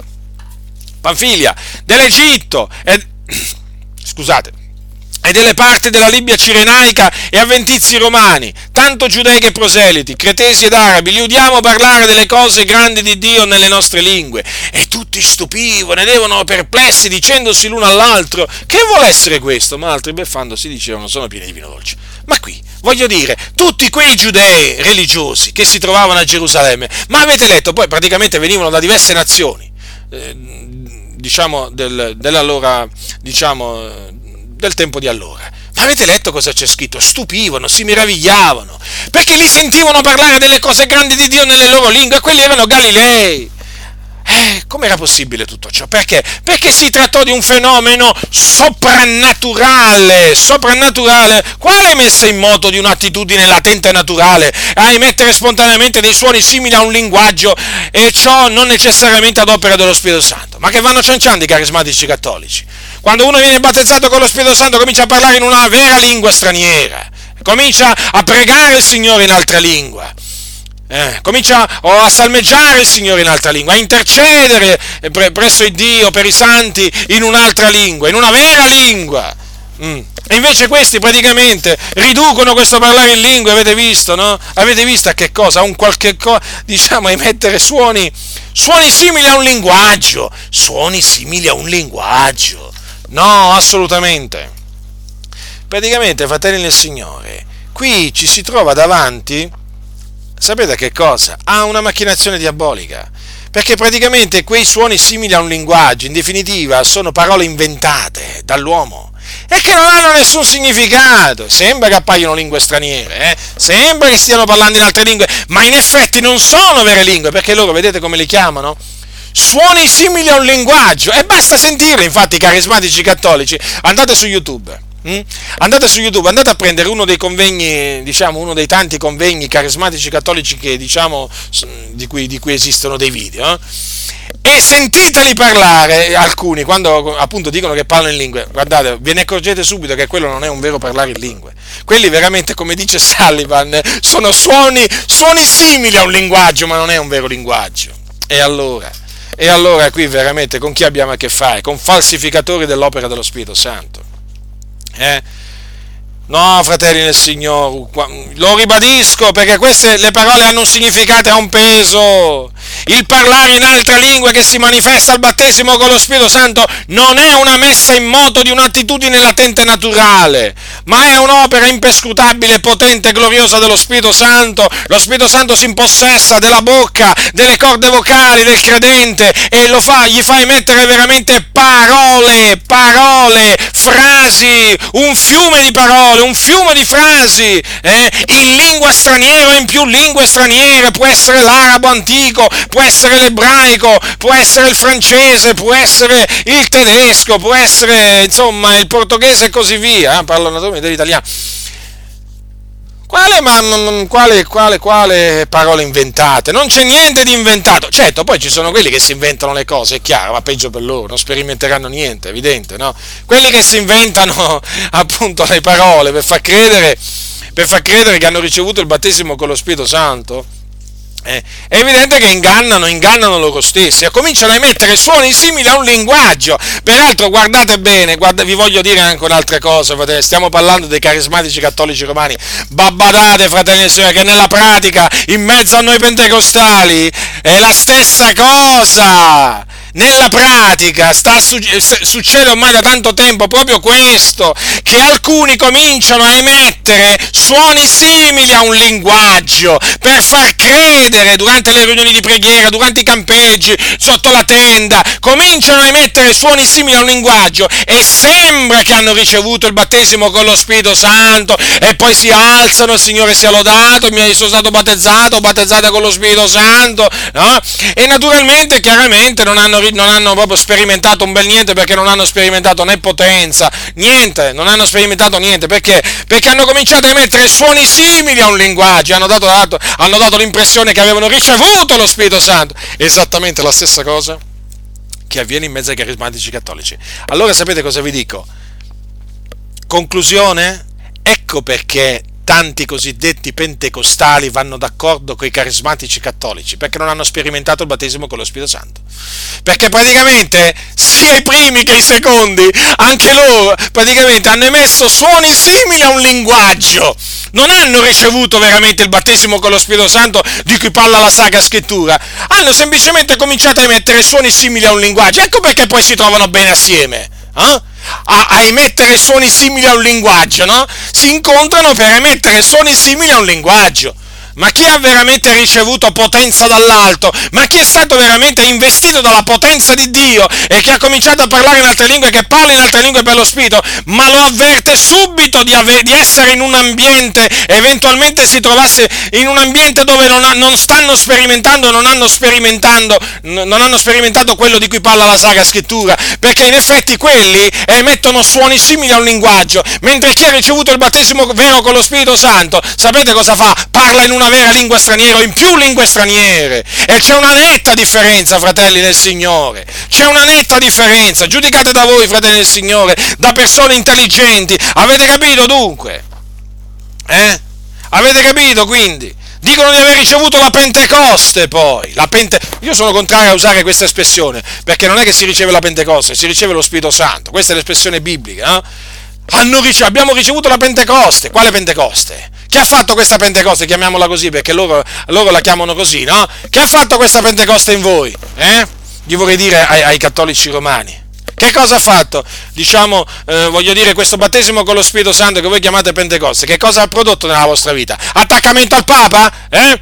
Panfilia, dell'Egitto e scusate, e delle parti della Libia cirenaica e avventizi romani, tanto giudei che proseliti, cretesi ed arabi, li udiamo parlare delle cose grandi di Dio nelle nostre lingue, e tutti stupivano ed erano perplessi dicendosi l'uno all'altro, che vuole essere questo? Ma altri beffandosi dicevano, sono pieni di vino dolce. Ma qui, voglio dire, tutti quei giudei religiosi che si trovavano a Gerusalemme, ma avete letto, poi praticamente venivano da diverse nazioni, eh, diciamo, del, dell'allora, diciamo, del tempo di allora. Ma avete letto cosa c'è scritto? Stupivano, si meravigliavano, perché li sentivano parlare delle cose grandi di Dio nelle loro lingue, quelli erano Galilei. Eh, com'era possibile tutto ciò? Perché? Perché si trattò di un fenomeno soprannaturale, soprannaturale. Quale messa in moto di un'attitudine latente e naturale a emettere spontaneamente dei suoni simili a un linguaggio e ciò non necessariamente ad opera dello Spirito Santo? Ma che vanno cianciando i carismatici cattolici? Quando uno viene battezzato con lo Spirito Santo comincia a parlare in una vera lingua straniera, comincia a pregare il Signore in altra lingua eh, comincia a salmeggiare il Signore in altra lingua, a intercedere presso il Dio per i santi in un'altra lingua, in una vera lingua. Mm. E invece questi praticamente riducono questo parlare in lingua, avete visto, no? Avete visto a che cosa? A un qualche cosa, diciamo, a emettere suoni, Suoni simili a un linguaggio, suoni simili a un linguaggio. No, assolutamente. Praticamente, fratelli del Signore, qui ci si trova davanti, sapete che cosa? A una macchinazione diabolica. Perché praticamente quei suoni simili a un linguaggio, in definitiva, sono parole inventate dall'uomo e che non hanno nessun significato. Sembra che appaiono lingue straniere, eh? sembra che stiano parlando in altre lingue, ma in effetti non sono vere lingue, perché loro vedete come li chiamano? Suoni simili a un linguaggio e basta sentirli, infatti, carismatici cattolici. Andate su YouTube? Andate su YouTube, andate a prendere uno dei convegni, diciamo, uno dei tanti convegni carismatici cattolici che, diciamo, di cui, di cui esistono dei video, eh? e sentiteli parlare, alcuni, quando appunto dicono che parlano in lingue, guardate, ve ne accorgete subito che quello non è un vero parlare in lingue. Quelli veramente, come dice Sullivan, sono suoni, suoni simili a un linguaggio, ma non è un vero linguaggio. E allora? E allora qui veramente con chi abbiamo a che fare? Con falsificatori dell'opera dello Spirito Santo. Eh? No, fratelli del Signore, lo ribadisco perché queste le parole hanno un significato e un peso. Il parlare in altre lingue che si manifesta al battesimo con lo Spirito Santo non è una messa in moto di un'attitudine latente naturale, ma è un'opera impescrutabile, potente e gloriosa dello Spirito Santo. Lo Spirito Santo si impossessa della bocca, delle corde vocali del credente e lo fa, gli fa emettere veramente parole, parole, frasi, un fiume di parole un fiume di frasi eh, in lingua straniera o in più lingue straniere, può essere l'arabo antico, può essere l'ebraico, può essere il francese, può essere il tedesco, può essere insomma il portoghese e così via, eh, parlo naturalmente dell'italiano. Quale, ma, quale, quale, quale parole inventate? Non c'è niente di inventato. Certo, poi ci sono quelli che si inventano le cose, è chiaro, ma peggio per loro, non sperimenteranno niente, evidente, no? Quelli che si inventano appunto le parole per far credere, per far credere che hanno ricevuto il battesimo con lo Spirito Santo eh, è evidente che ingannano, ingannano loro stessi e cominciano a emettere suoni simili a un linguaggio. Peraltro, guardate bene, guarda, vi voglio dire anche un'altra cosa, fratelli. Stiamo parlando dei carismatici cattolici romani. Babbadate, fratelli e sorelle, che nella pratica, in mezzo a noi pentecostali, è la stessa cosa nella pratica sta, succede ormai da tanto tempo proprio questo, che alcuni cominciano a emettere suoni simili a un linguaggio per far credere durante le riunioni di preghiera, durante i campeggi, sotto la tenda, cominciano a emettere suoni simili a un linguaggio e sembra che hanno ricevuto il battesimo con lo Spirito Santo e poi si alzano, il Signore sia lodato, mi sono stato battezzato, battezzata con lo Spirito Santo, no? E naturalmente, chiaramente non hanno non hanno proprio sperimentato un bel niente perché non hanno sperimentato né potenza, niente, non hanno sperimentato niente perché? Perché hanno cominciato a emettere suoni simili a un linguaggio, hanno dato, dato, hanno dato l'impressione che avevano ricevuto lo Spirito Santo. Esattamente la stessa cosa che avviene in mezzo ai carismatici cattolici. Allora sapete cosa vi dico? Conclusione? Ecco perché tanti cosiddetti pentecostali vanno d'accordo con i carismatici cattolici perché non hanno sperimentato il battesimo con lo Spirito Santo. Perché praticamente sia i primi che i secondi, anche loro praticamente hanno emesso suoni simili a un linguaggio. Non hanno ricevuto veramente il battesimo con lo Spirito Santo di cui parla la Sacra Scrittura. Hanno semplicemente cominciato a emettere suoni simili a un linguaggio. Ecco perché poi si trovano bene assieme. Eh? A, a, emettere suoni simili a un linguaggio, no? Si incontrano per emettere suoni simili a un linguaggio ma chi ha veramente ricevuto potenza dall'alto, ma chi è stato veramente investito dalla potenza di Dio e che ha cominciato a parlare in altre lingue, che parla in altre lingue per lo Spirito, ma lo avverte subito di, ave- di essere in un ambiente, eventualmente si trovasse in un ambiente dove non, ha, non stanno sperimentando, non hanno sperimentato, n- non hanno sperimentato quello di cui parla la Sacra Scrittura, perché in effetti quelli emettono suoni simili a un linguaggio, mentre chi ha ricevuto il battesimo vero con lo Spirito Santo, sapete cosa fa? Parla in un una vera lingua straniera o in più lingue straniere. E c'è una netta differenza, fratelli del Signore. C'è una netta differenza. Giudicate da voi, fratelli del Signore, da persone intelligenti. Avete capito dunque? Eh? Avete capito quindi? Dicono di aver ricevuto la Pentecoste poi. La Pente... Io sono contrario a usare questa espressione, perché non è che si riceve la Pentecoste, si riceve lo Spirito Santo. Questa è l'espressione biblica. Eh? Ricevuto, abbiamo ricevuto la Pentecoste. Quale Pentecoste? Chi ha fatto questa Pentecoste? Chiamiamola così perché loro, loro la chiamano così, no? Chi ha fatto questa Pentecoste in voi? Eh? Gli vorrei dire ai, ai cattolici romani. Che cosa ha fatto? Diciamo, eh, voglio dire, questo battesimo con lo Spirito Santo che voi chiamate Pentecoste, che cosa ha prodotto nella vostra vita? Attaccamento al Papa? Eh?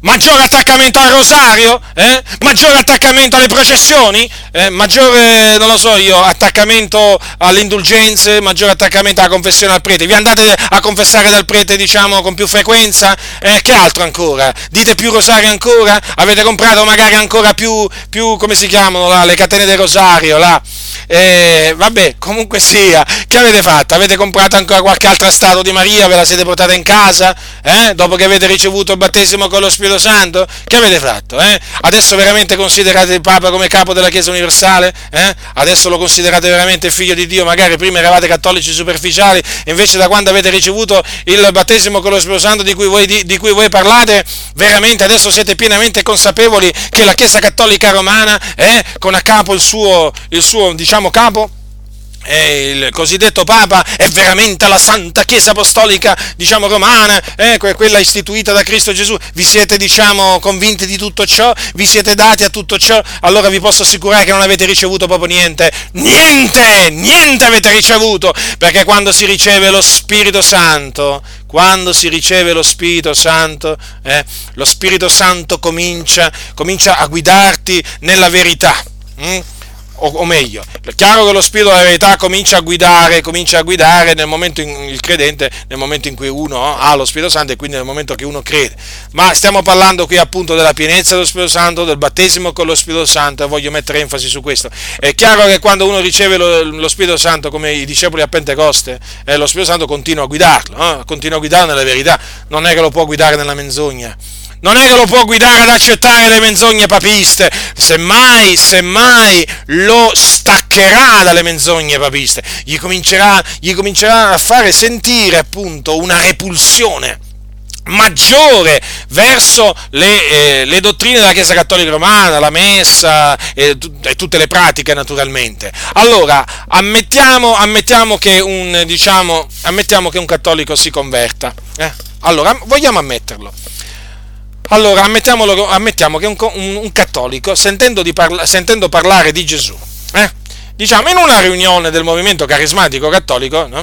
Maggiore attaccamento al rosario? Eh? Maggiore attaccamento alle processioni? Eh? Maggiore, non lo so io, attaccamento alle indulgenze? Maggiore attaccamento alla confessione al prete? Vi andate a confessare dal prete, diciamo, con più frequenza? Eh? Che altro ancora? Dite più rosario ancora? Avete comprato magari ancora più, più come si chiamano là, le catene del rosario, là? Eh, vabbè, comunque sia, che avete fatto? Avete comprato ancora qualche altra statua di Maria? Ve la siete portata in casa? Eh? Dopo che avete ricevuto il battesimo con lo Spirito Santo? Che avete fatto? Eh? Adesso veramente considerate il Papa come capo della Chiesa universale? Eh? Adesso lo considerate veramente figlio di Dio? Magari prima eravate cattolici superficiali, invece da quando avete ricevuto il battesimo con lo Spirito Santo di cui voi, di, di cui voi parlate, veramente adesso siete pienamente consapevoli che la Chiesa cattolica romana, eh, con a capo il suo, il suo diciamo, capo, eh, il cosiddetto Papa è veramente la Santa Chiesa Apostolica, diciamo, romana, eh, quella istituita da Cristo Gesù. Vi siete, diciamo, convinti di tutto ciò? Vi siete dati a tutto ciò? Allora vi posso assicurare che non avete ricevuto proprio niente. Niente! Niente avete ricevuto! Perché quando si riceve lo Spirito Santo, quando si riceve lo Spirito Santo, eh, lo Spirito Santo comincia, comincia a guidarti nella verità. Hm? O, o, meglio, è chiaro che lo spirito della verità comincia a guidare, comincia a guidare nel momento in, il credente, nel momento in cui uno ha lo Spirito Santo e quindi nel momento che uno crede. Ma stiamo parlando qui appunto della pienezza dello Spirito Santo, del battesimo con lo Spirito Santo voglio mettere enfasi su questo. È chiaro che quando uno riceve lo, lo Spirito Santo come i discepoli a Pentecoste, eh, lo Spirito Santo continua a guidarlo, eh, continua a guidarlo nella verità, non è che lo può guidare nella menzogna non è che lo può guidare ad accettare le menzogne papiste, semmai, semmai lo staccherà dalle menzogne papiste, gli comincerà, gli comincerà a fare sentire appunto una repulsione maggiore verso le, eh, le, dottrine della Chiesa Cattolica Romana, la Messa e, e, tutte le pratiche naturalmente. Allora, ammettiamo, ammettiamo, che, un, diciamo, ammettiamo che un cattolico si converta. Eh? Allora, vogliamo ammetterlo. Allora, ammettiamo che un, un, un cattolico, sentendo, parla, sentendo, parlare di Gesù, eh, diciamo in una riunione del movimento carismatico cattolico, no,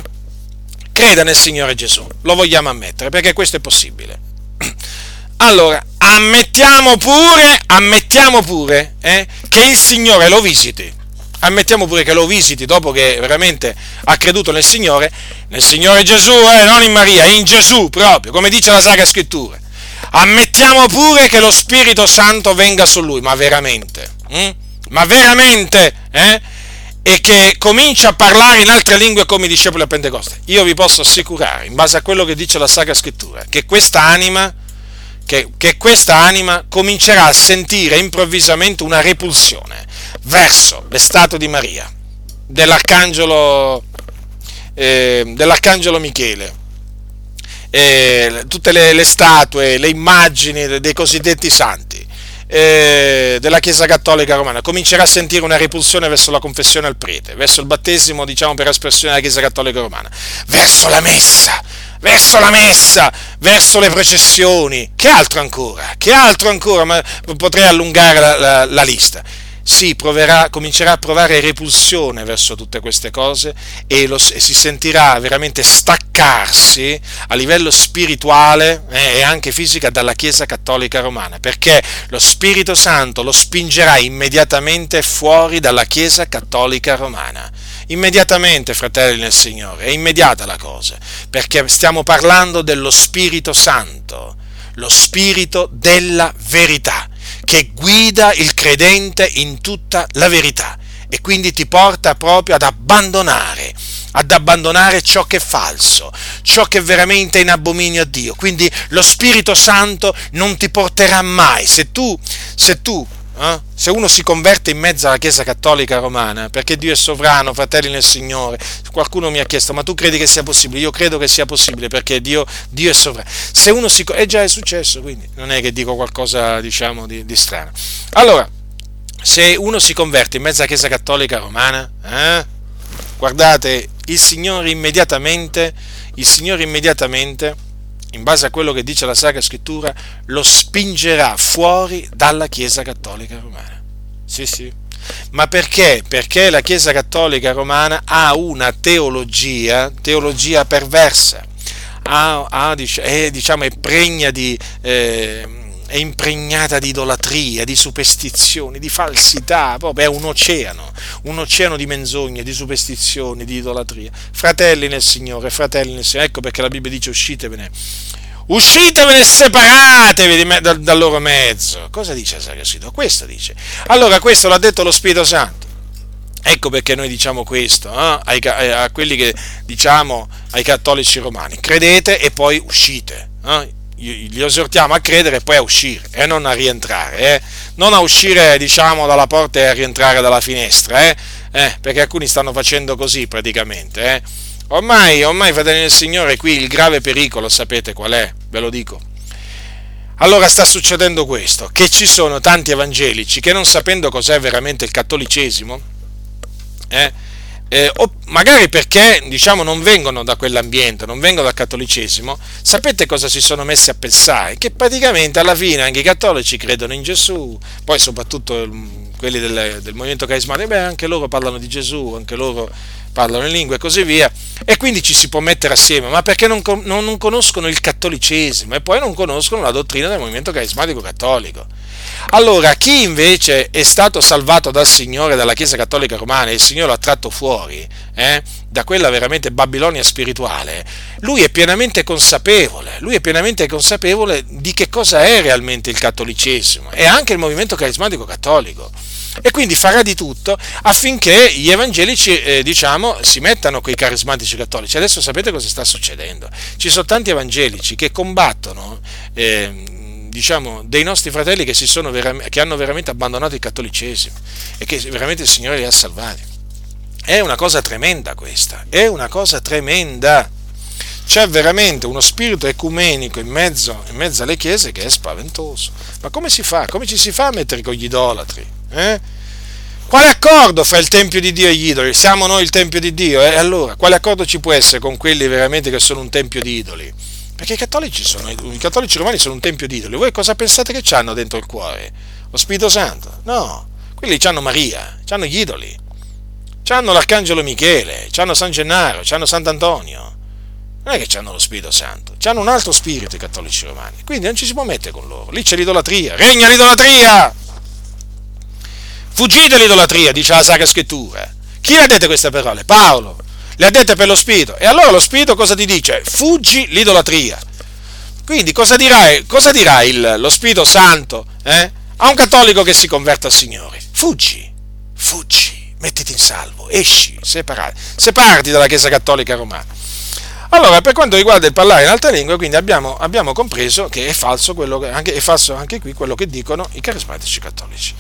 creda nel Signore Gesù. Lo vogliamo ammettere, perché questo è possibile. Allora, ammettiamo pure, ammettiamo pure eh, che il Signore lo visiti. Ammettiamo pure che lo visiti dopo che veramente ha creduto nel Signore, nel Signore Gesù, eh, non in Maria, in Gesù proprio, come dice la Sacra Scrittura ammettiamo pure che lo Spirito Santo venga su lui, ma veramente? Hm? Ma veramente? Eh? E che comincia a parlare in altre lingue come i discepoli a Pentecoste. Io vi posso assicurare, in base a quello che dice la Sacra Scrittura, che questa anima, che, che questa anima comincerà a sentire improvvisamente una repulsione verso l'estato di Maria, dell'arcangelo, eh, dell'arcangelo Michele eh, tutte le, le, statue, le immagini dei cosiddetti santi eh, della Chiesa Cattolica Romana, comincerà a sentire una repulsione verso la confessione al prete, verso il battesimo, diciamo per espressione della Chiesa Cattolica Romana, verso la messa, verso la messa, verso le processioni, che altro ancora? Che altro ancora? Ma potrei allungare la, la, la lista sì, proverà, comincerà a provare repulsione verso tutte queste cose e, lo, e si sentirà veramente staccarsi a livello spirituale eh, e anche fisica dalla Chiesa Cattolica Romana, perché lo Spirito Santo lo spingerà immediatamente fuori dalla Chiesa Cattolica Romana. Immediatamente, fratelli nel Signore, è immediata la cosa, perché stiamo parlando dello Spirito Santo, lo Spirito della verità che guida il credente in tutta la verità e quindi ti porta proprio ad abbandonare, ad abbandonare ciò che è falso, ciò che è veramente in abominio a Dio. Quindi lo Spirito Santo non ti porterà mai, se tu, se tu eh? Se uno si converte in mezzo alla Chiesa Cattolica Romana, perché Dio è sovrano, fratelli nel Signore, qualcuno mi ha chiesto, ma tu credi che sia possibile? Io credo che sia possibile perché Dio, Dio è sovrano. Se uno si... è già è successo, quindi non è che dico qualcosa, diciamo, di, di strano. Allora, se uno si converte in mezzo alla Chiesa Cattolica Romana, eh? guardate, il Signore immediatamente, il Signore immediatamente in base a quello che dice la Sacra Scrittura, lo spingerà fuori dalla Chiesa Cattolica Romana. Sì, sì. Ma perché? Perché la Chiesa Cattolica Romana ha una teologia, teologia perversa, ha, ha, è, diciamo, è pregna di... Eh, è impregnata di idolatria, di superstizioni, di falsità, proprio è un oceano, un oceano di menzogne, di superstizioni, di idolatria. Fratelli nel Signore, fratelli nel Signore, ecco perché la Bibbia dice uscitevene, uscitevene e separatevi me, dal, dal, loro mezzo. Cosa dice Sacra Questo dice. Allora questo l'ha detto lo Spirito Santo. Ecco perché noi diciamo questo eh, ai, eh, a quelli che diciamo ai cattolici romani, credete e poi uscite. Eh? Li esortiamo a credere e poi a uscire e non a rientrare, eh? non a uscire diciamo dalla porta e a rientrare dalla finestra, eh? Eh, perché alcuni stanno facendo così praticamente. Eh? Ormai, ormai, fratelli del Signore, qui il grave pericolo, sapete qual è? Ve lo dico. Allora sta succedendo questo, che ci sono tanti evangelici che non sapendo cos'è veramente il cattolicesimo, eh, eh, o magari perché diciamo, non vengono da quell'ambiente, non vengono dal cattolicesimo, sapete cosa si sono messi a pensare? Che praticamente alla fine anche i cattolici credono in Gesù, poi soprattutto quelli del, del movimento carismatico, beh, anche loro parlano di Gesù, anche loro parlano in lingue e così via, e quindi ci si può mettere assieme, ma perché non, non, non conoscono il cattolicesimo e poi non conoscono la dottrina del movimento carismatico cattolico. Allora, chi invece è stato salvato dal Signore, dalla Chiesa Cattolica Romana, e il Signore l'ha tratto fuori eh, da quella veramente Babilonia spirituale, lui è pienamente consapevole, lui è pienamente consapevole di che cosa è realmente il cattolicesimo e anche il movimento carismatico cattolico e quindi farà di tutto affinché gli evangelici eh, diciamo, si mettano con i carismatici cattolici. Adesso sapete cosa sta succedendo? Ci sono tanti evangelici che combattono eh, diciamo, dei nostri fratelli che, vera- che hanno veramente abbandonato il cattolicesimo e che veramente il Signore li ha salvati. È una cosa tremenda questa, è una cosa tremenda. C'è veramente uno spirito ecumenico in mezzo, in mezzo alle chiese che è spaventoso. Ma come si fa? Come ci si fa a mettere con gli idolatri? Eh? Quale accordo fra il Tempio di Dio e gli idoli? Siamo noi il Tempio di Dio? E eh? allora, quale accordo ci può essere con quelli veramente che sono un Tempio di idoli? Perché i cattolici, sono, i cattolici romani sono un Tempio di idoli. Voi cosa pensate che hanno dentro il cuore? Lo Spirito Santo? No, quelli hanno Maria, hanno gli idoli. Hanno l'Arcangelo Michele, hanno San Gennaro, hanno Sant'Antonio. Non è che hanno lo Spirito Santo, hanno un altro spirito i cattolici romani. Quindi non ci si può mettere con loro. Lì c'è l'idolatria, regna l'idolatria! Fuggite l'idolatria, dice la Sacra Scrittura. Chi ha dette queste parole? Paolo. Le ha dette per lo Spirito. E allora lo Spirito cosa ti dice? Fuggi l'idolatria. Quindi cosa dirà, cosa dirà il, lo Spirito Santo eh? a un cattolico che si converte al Signore? Fuggi, fuggi, mettiti in salvo, esci, separati, separati dalla Chiesa Cattolica Romana. Allora, per quanto riguarda il parlare in altre lingue, quindi abbiamo, abbiamo compreso che è falso, che, anche, è falso anche qui quello che dicono i carismatici cattolici.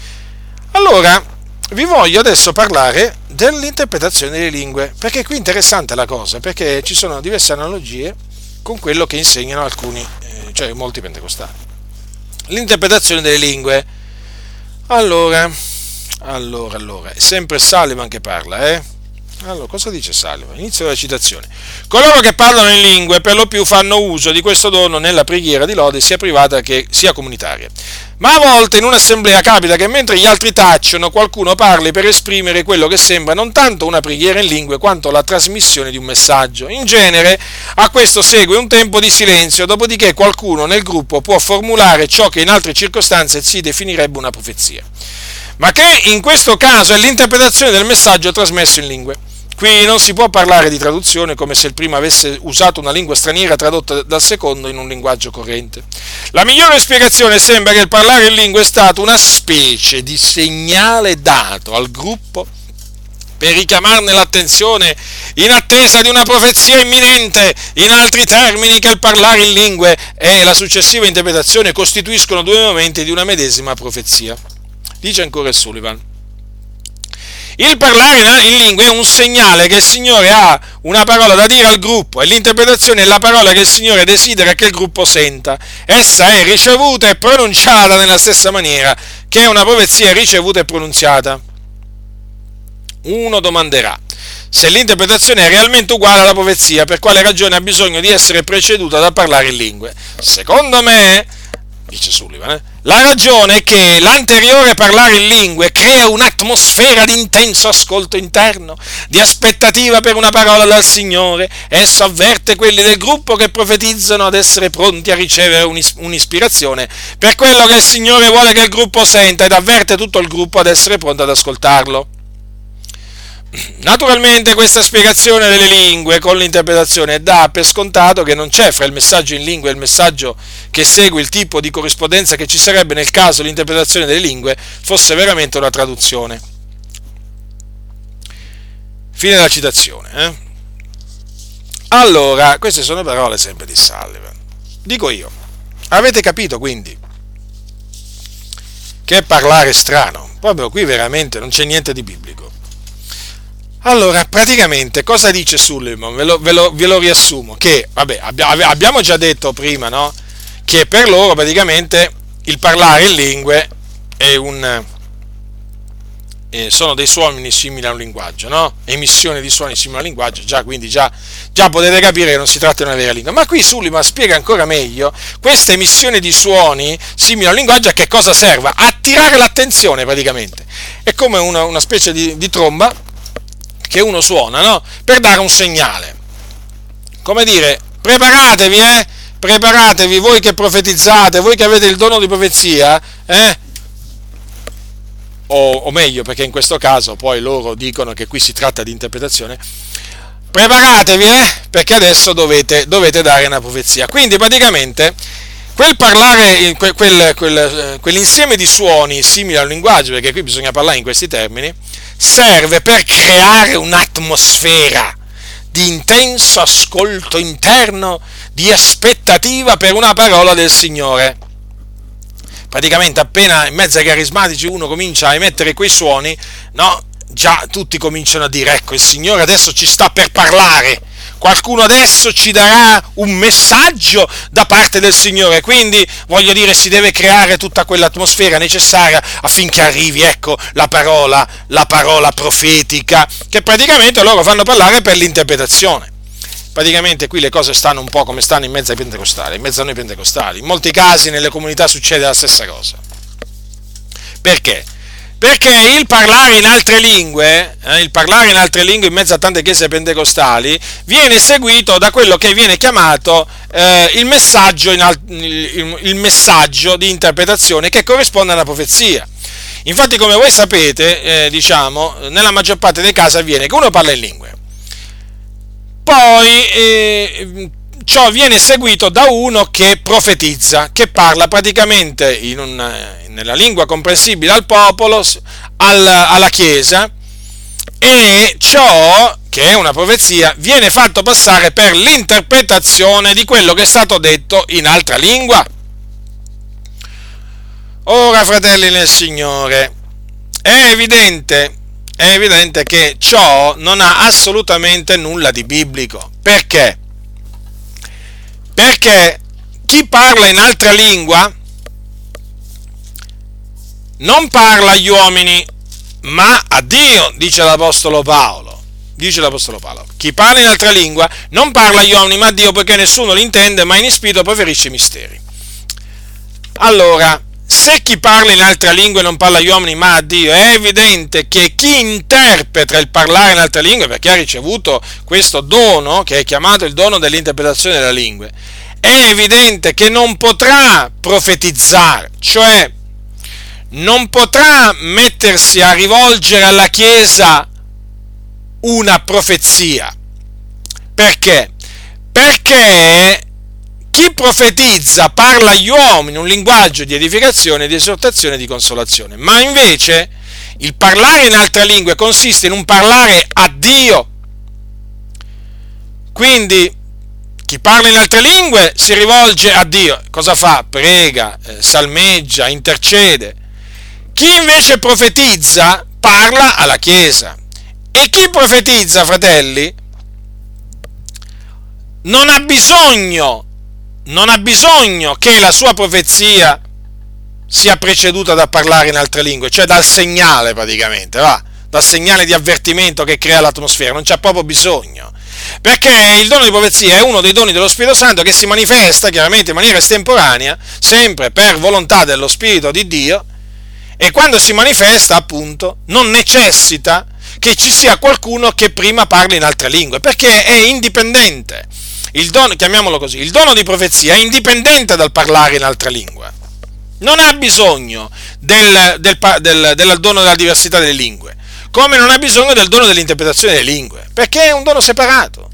Allora, vi voglio adesso parlare dell'interpretazione delle lingue, perché qui è interessante la cosa, perché ci sono diverse analogie con quello che insegnano alcuni, eh, cioè molti pentecostali. L'interpretazione delle lingue. Allora, allora, allora, è sempre Sullivan che parla, eh? Allora, cosa dice Salvo? Inizio la citazione. Coloro che parlano in lingue per lo più fanno uso di questo dono nella preghiera di lode sia privata che sia comunitaria. Ma a volte in un'assemblea capita che mentre gli altri tacciono qualcuno parli per esprimere quello che sembra non tanto una preghiera in lingue quanto la trasmissione di un messaggio. In genere a questo segue un tempo di silenzio, dopodiché qualcuno nel gruppo può formulare ciò che in altre circostanze si definirebbe una profezia ma che in questo caso è l'interpretazione del messaggio trasmesso in lingue. Qui non si può parlare di traduzione come se il primo avesse usato una lingua straniera tradotta dal secondo in un linguaggio corrente. La migliore spiegazione sembra che il parlare in lingua è stato una specie di segnale dato al gruppo per richiamarne l'attenzione in attesa di una profezia imminente, in altri termini che il parlare in lingue e la successiva interpretazione costituiscono due momenti di una medesima profezia. Dice ancora Sullivan. Il parlare in lingua è un segnale che il Signore ha una parola da dire al gruppo e l'interpretazione è la parola che il Signore desidera che il gruppo senta. Essa è ricevuta e pronunciata nella stessa maniera che una profezia ricevuta e pronunziata. Uno domanderà, se l'interpretazione è realmente uguale alla profezia, per quale ragione ha bisogno di essere preceduta da parlare in lingue. Secondo me, dice Sullivan, eh, la ragione è che l'anteriore parlare in lingue crea un'atmosfera di intenso ascolto interno, di aspettativa per una parola dal Signore. Esso avverte quelli del gruppo che profetizzano ad essere pronti a ricevere un'ispirazione per quello che il Signore vuole che il gruppo senta ed avverte tutto il gruppo ad essere pronto ad ascoltarlo. Naturalmente questa spiegazione delle lingue con l'interpretazione dà per scontato che non c'è fra il messaggio in lingua e il messaggio che segue il tipo di corrispondenza che ci sarebbe nel caso l'interpretazione delle lingue fosse veramente una traduzione. Fine della citazione. Eh? Allora, queste sono parole sempre di Sullivan. Dico io, avete capito quindi che parlare strano? Proprio qui veramente non c'è niente di biblico. Allora, praticamente cosa dice Sullivan? Ve lo, ve lo, ve lo riassumo, che vabbè, abbiamo già detto prima, no? Che per loro praticamente il parlare in lingue è un, eh, sono dei suoni simili a un linguaggio, no? Emissione di suoni simili a un linguaggio, già, quindi già, già potete capire che non si tratta di una vera lingua. Ma qui Sullivan spiega ancora meglio questa emissione di suoni simili a un linguaggio a che cosa serva? Attirare l'attenzione praticamente. È come una, una specie di, di tromba che uno suona, no? Per dare un segnale. Come dire, preparatevi, eh? Preparatevi, voi che profetizzate, voi che avete il dono di profezia, eh? O, o meglio, perché in questo caso poi loro dicono che qui si tratta di interpretazione. Preparatevi, eh? Perché adesso dovete, dovete dare una profezia. Quindi praticamente quel parlare, quel, quel, quel, quell'insieme di suoni simili al linguaggio, perché qui bisogna parlare in questi termini, serve per creare un'atmosfera di intenso ascolto interno, di aspettativa per una parola del Signore. Praticamente appena in mezzo ai carismatici uno comincia a emettere quei suoni, no? Già tutti cominciano a dire, ecco, il Signore adesso ci sta per parlare qualcuno adesso ci darà un messaggio da parte del Signore, quindi voglio dire si deve creare tutta quell'atmosfera necessaria affinché arrivi, ecco, la parola, la parola profetica, che praticamente loro fanno parlare per l'interpretazione. Praticamente qui le cose stanno un po' come stanno in mezzo ai pentecostali, in mezzo a noi pentecostali. In molti casi nelle comunità succede la stessa cosa. Perché? Perché il parlare in altre lingue, eh, il parlare in altre lingue in mezzo a tante chiese pentecostali, viene seguito da quello che viene chiamato eh, il, messaggio al- il, il messaggio di interpretazione che corrisponde alla profezia. Infatti, come voi sapete, eh, diciamo, nella maggior parte dei casi avviene che uno parla in lingue, poi eh, ciò viene seguito da uno che profetizza, che parla praticamente un, nella lingua comprensibile al popolo, al, alla Chiesa, e ciò, che è una profezia, viene fatto passare per l'interpretazione di quello che è stato detto in altra lingua. Ora, fratelli nel Signore, è evidente, è evidente che ciò non ha assolutamente nulla di biblico. Perché? Perché chi parla in altra lingua non parla agli uomini, ma a Dio, dice l'Apostolo Paolo. Dice l'Apostolo Paolo. Chi parla in altra lingua non parla agli uomini, ma a Dio, poiché nessuno l'intende, ma in spirito preferisce i misteri. Allora, se chi parla in altra lingua non parla agli uomini ma a Dio, è evidente che chi interpreta il parlare in altre lingue, perché ha ricevuto questo dono, che è chiamato il dono dell'interpretazione delle lingue, è evidente che non potrà profetizzare, cioè non potrà mettersi a rivolgere alla Chiesa una profezia. Perché? Perché chi profetizza parla agli uomini un linguaggio di edificazione, di esortazione e di consolazione, ma invece il parlare in altre lingue consiste in un parlare a Dio. Quindi chi parla in altre lingue si rivolge a Dio. Cosa fa? Prega, eh, salmeggia, intercede. Chi invece profetizza parla alla Chiesa. E chi profetizza, fratelli, non ha bisogno non ha bisogno che la sua profezia sia preceduta da parlare in altre lingue, cioè dal segnale praticamente, va? dal segnale di avvertimento che crea l'atmosfera, non c'è proprio bisogno. Perché il dono di profezia è uno dei doni dello Spirito Santo che si manifesta chiaramente in maniera estemporanea, sempre per volontà dello Spirito di Dio, e quando si manifesta, appunto, non necessita che ci sia qualcuno che prima parli in altre lingue, perché è indipendente. Il dono, chiamiamolo così, il dono di profezia è indipendente dal parlare in altre lingue. Non ha bisogno del, del, del, del dono della diversità delle lingue, come non ha bisogno del dono dell'interpretazione delle lingue, perché è un dono separato.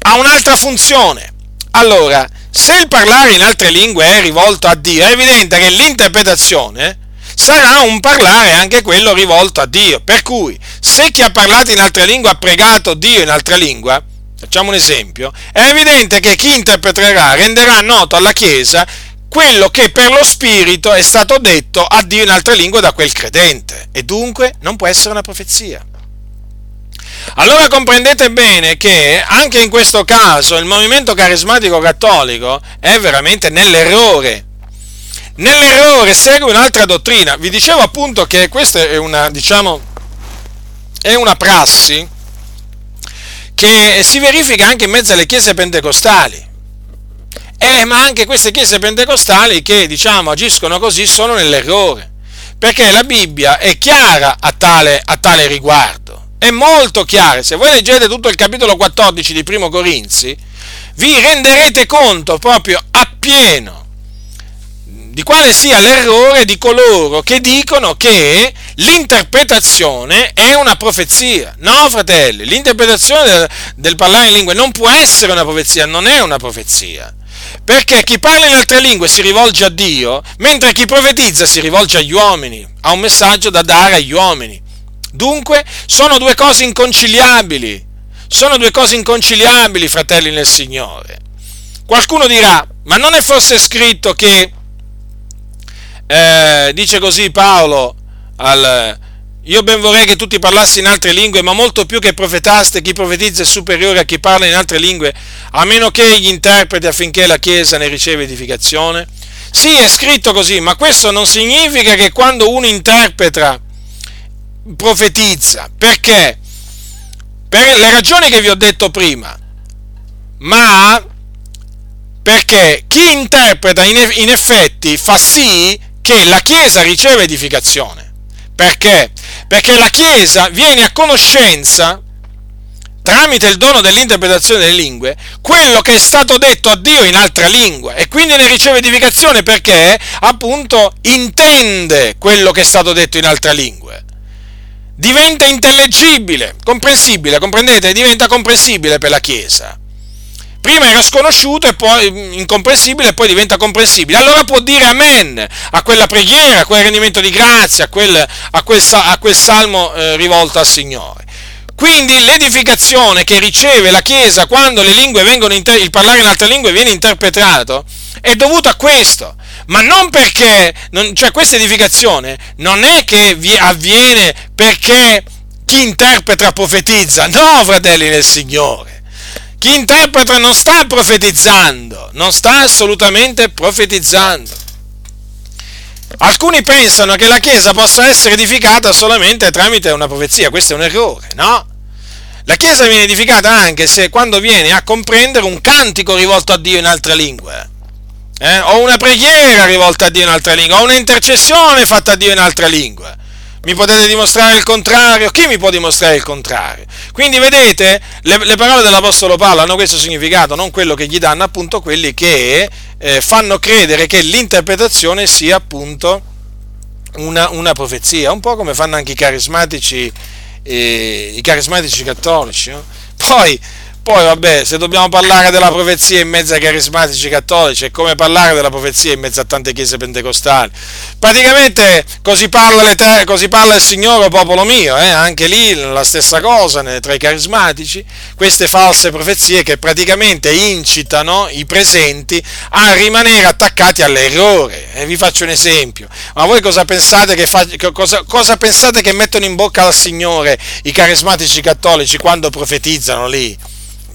Ha un'altra funzione. Allora, se il parlare in altre lingue è rivolto a Dio, è evidente che l'interpretazione sarà un parlare anche quello rivolto a Dio. Per cui, se chi ha parlato in altre lingue ha pregato Dio in altra lingua, facciamo un esempio, è evidente che chi interpreterà renderà noto alla Chiesa quello che per lo Spirito è stato detto a Dio in altre lingue da quel credente, e dunque non può essere una profezia. Allora comprendete bene che anche in questo caso il movimento carismatico cattolico è veramente nell'errore nell'errore segue un'altra dottrina. Vi dicevo appunto che questa è una, diciamo, è una prassi che si verifica anche in mezzo alle chiese pentecostali. Eh, ma anche queste chiese pentecostali che, diciamo, agiscono così sono nell'errore. Perché la Bibbia è chiara a tale, a tale riguardo. È molto chiara. Se voi leggete tutto il capitolo 14 di Primo Corinzi, vi renderete conto proprio appieno di quale sia l'errore di coloro che dicono che l'interpretazione è una profezia. No, fratelli, l'interpretazione del, del, parlare in lingue non può essere una profezia, non è una profezia. Perché chi parla in altre lingue si rivolge a Dio, mentre chi profetizza si rivolge agli uomini, ha un messaggio da dare agli uomini. Dunque, sono due cose inconciliabili. Sono due cose inconciliabili, fratelli nel Signore. Qualcuno dirà, ma non è forse scritto che eh, dice così Paolo al, io ben vorrei che tutti parlassi in altre lingue, ma molto più che profetaste, chi profetizza è superiore a chi parla in altre lingue, a meno che egli interpreti affinché la Chiesa ne riceva edificazione. Sì, è scritto così, ma questo non significa che quando uno interpreta, profetizza. Perché? Per le ragioni che vi ho detto prima. Ma perché chi interpreta in effetti fa sì che la Chiesa riceve edificazione. Perché? Perché la Chiesa viene a conoscenza, tramite il dono dell'interpretazione delle lingue, quello che è stato detto a Dio in altra lingua e quindi ne riceve edificazione perché appunto intende quello che è stato detto in altra lingua. Diventa intellegibile, comprensibile, comprendete? Diventa comprensibile per la Chiesa prima era sconosciuto e poi mm, incomprensibile e poi diventa comprensibile. Allora può dire amen a quella preghiera, a quel rendimento di grazia, a quel, a quel, a quel salmo eh, rivolto al Signore. Quindi l'edificazione che riceve la Chiesa quando inter- il parlare in altre lingue viene interpretato è dovuta a questo, ma non perché, non, cioè questa edificazione non è che avviene perché chi interpreta profetizza, no fratelli nel Signore chi interpreta non sta profetizzando, non sta assolutamente profetizzando. Alcuni pensano che la Chiesa possa essere edificata solamente tramite una profezia, questo è un errore, no? La Chiesa viene edificata anche se quando viene a comprendere un cantico rivolto a Dio in altre lingue, eh? o una preghiera rivolta a Dio in altre lingue, o un'intercessione fatta a Dio in altre lingue. Mi potete dimostrare il contrario? Chi mi può dimostrare il contrario? Quindi vedete, le, le parole dell'Apostolo Paolo hanno questo significato, non quello che gli danno appunto quelli che eh, fanno credere che l'interpretazione sia appunto una, una, profezia, un po' come fanno anche i carismatici, eh, i carismatici cattolici. No? Poi poi vabbè, se dobbiamo parlare della profezia in mezzo ai carismatici cattolici, è come parlare della profezia in mezzo a tante chiese pentecostali. Praticamente così parla, così parla il Signore, popolo mio, eh? anche lì la stessa cosa tra i carismatici, queste false profezie che praticamente incitano i presenti a rimanere attaccati all'errore. E vi faccio un esempio. Ma voi cosa pensate che, fa, cosa, cosa pensate che mettono in bocca al Signore i carismatici cattolici quando profetizzano lì?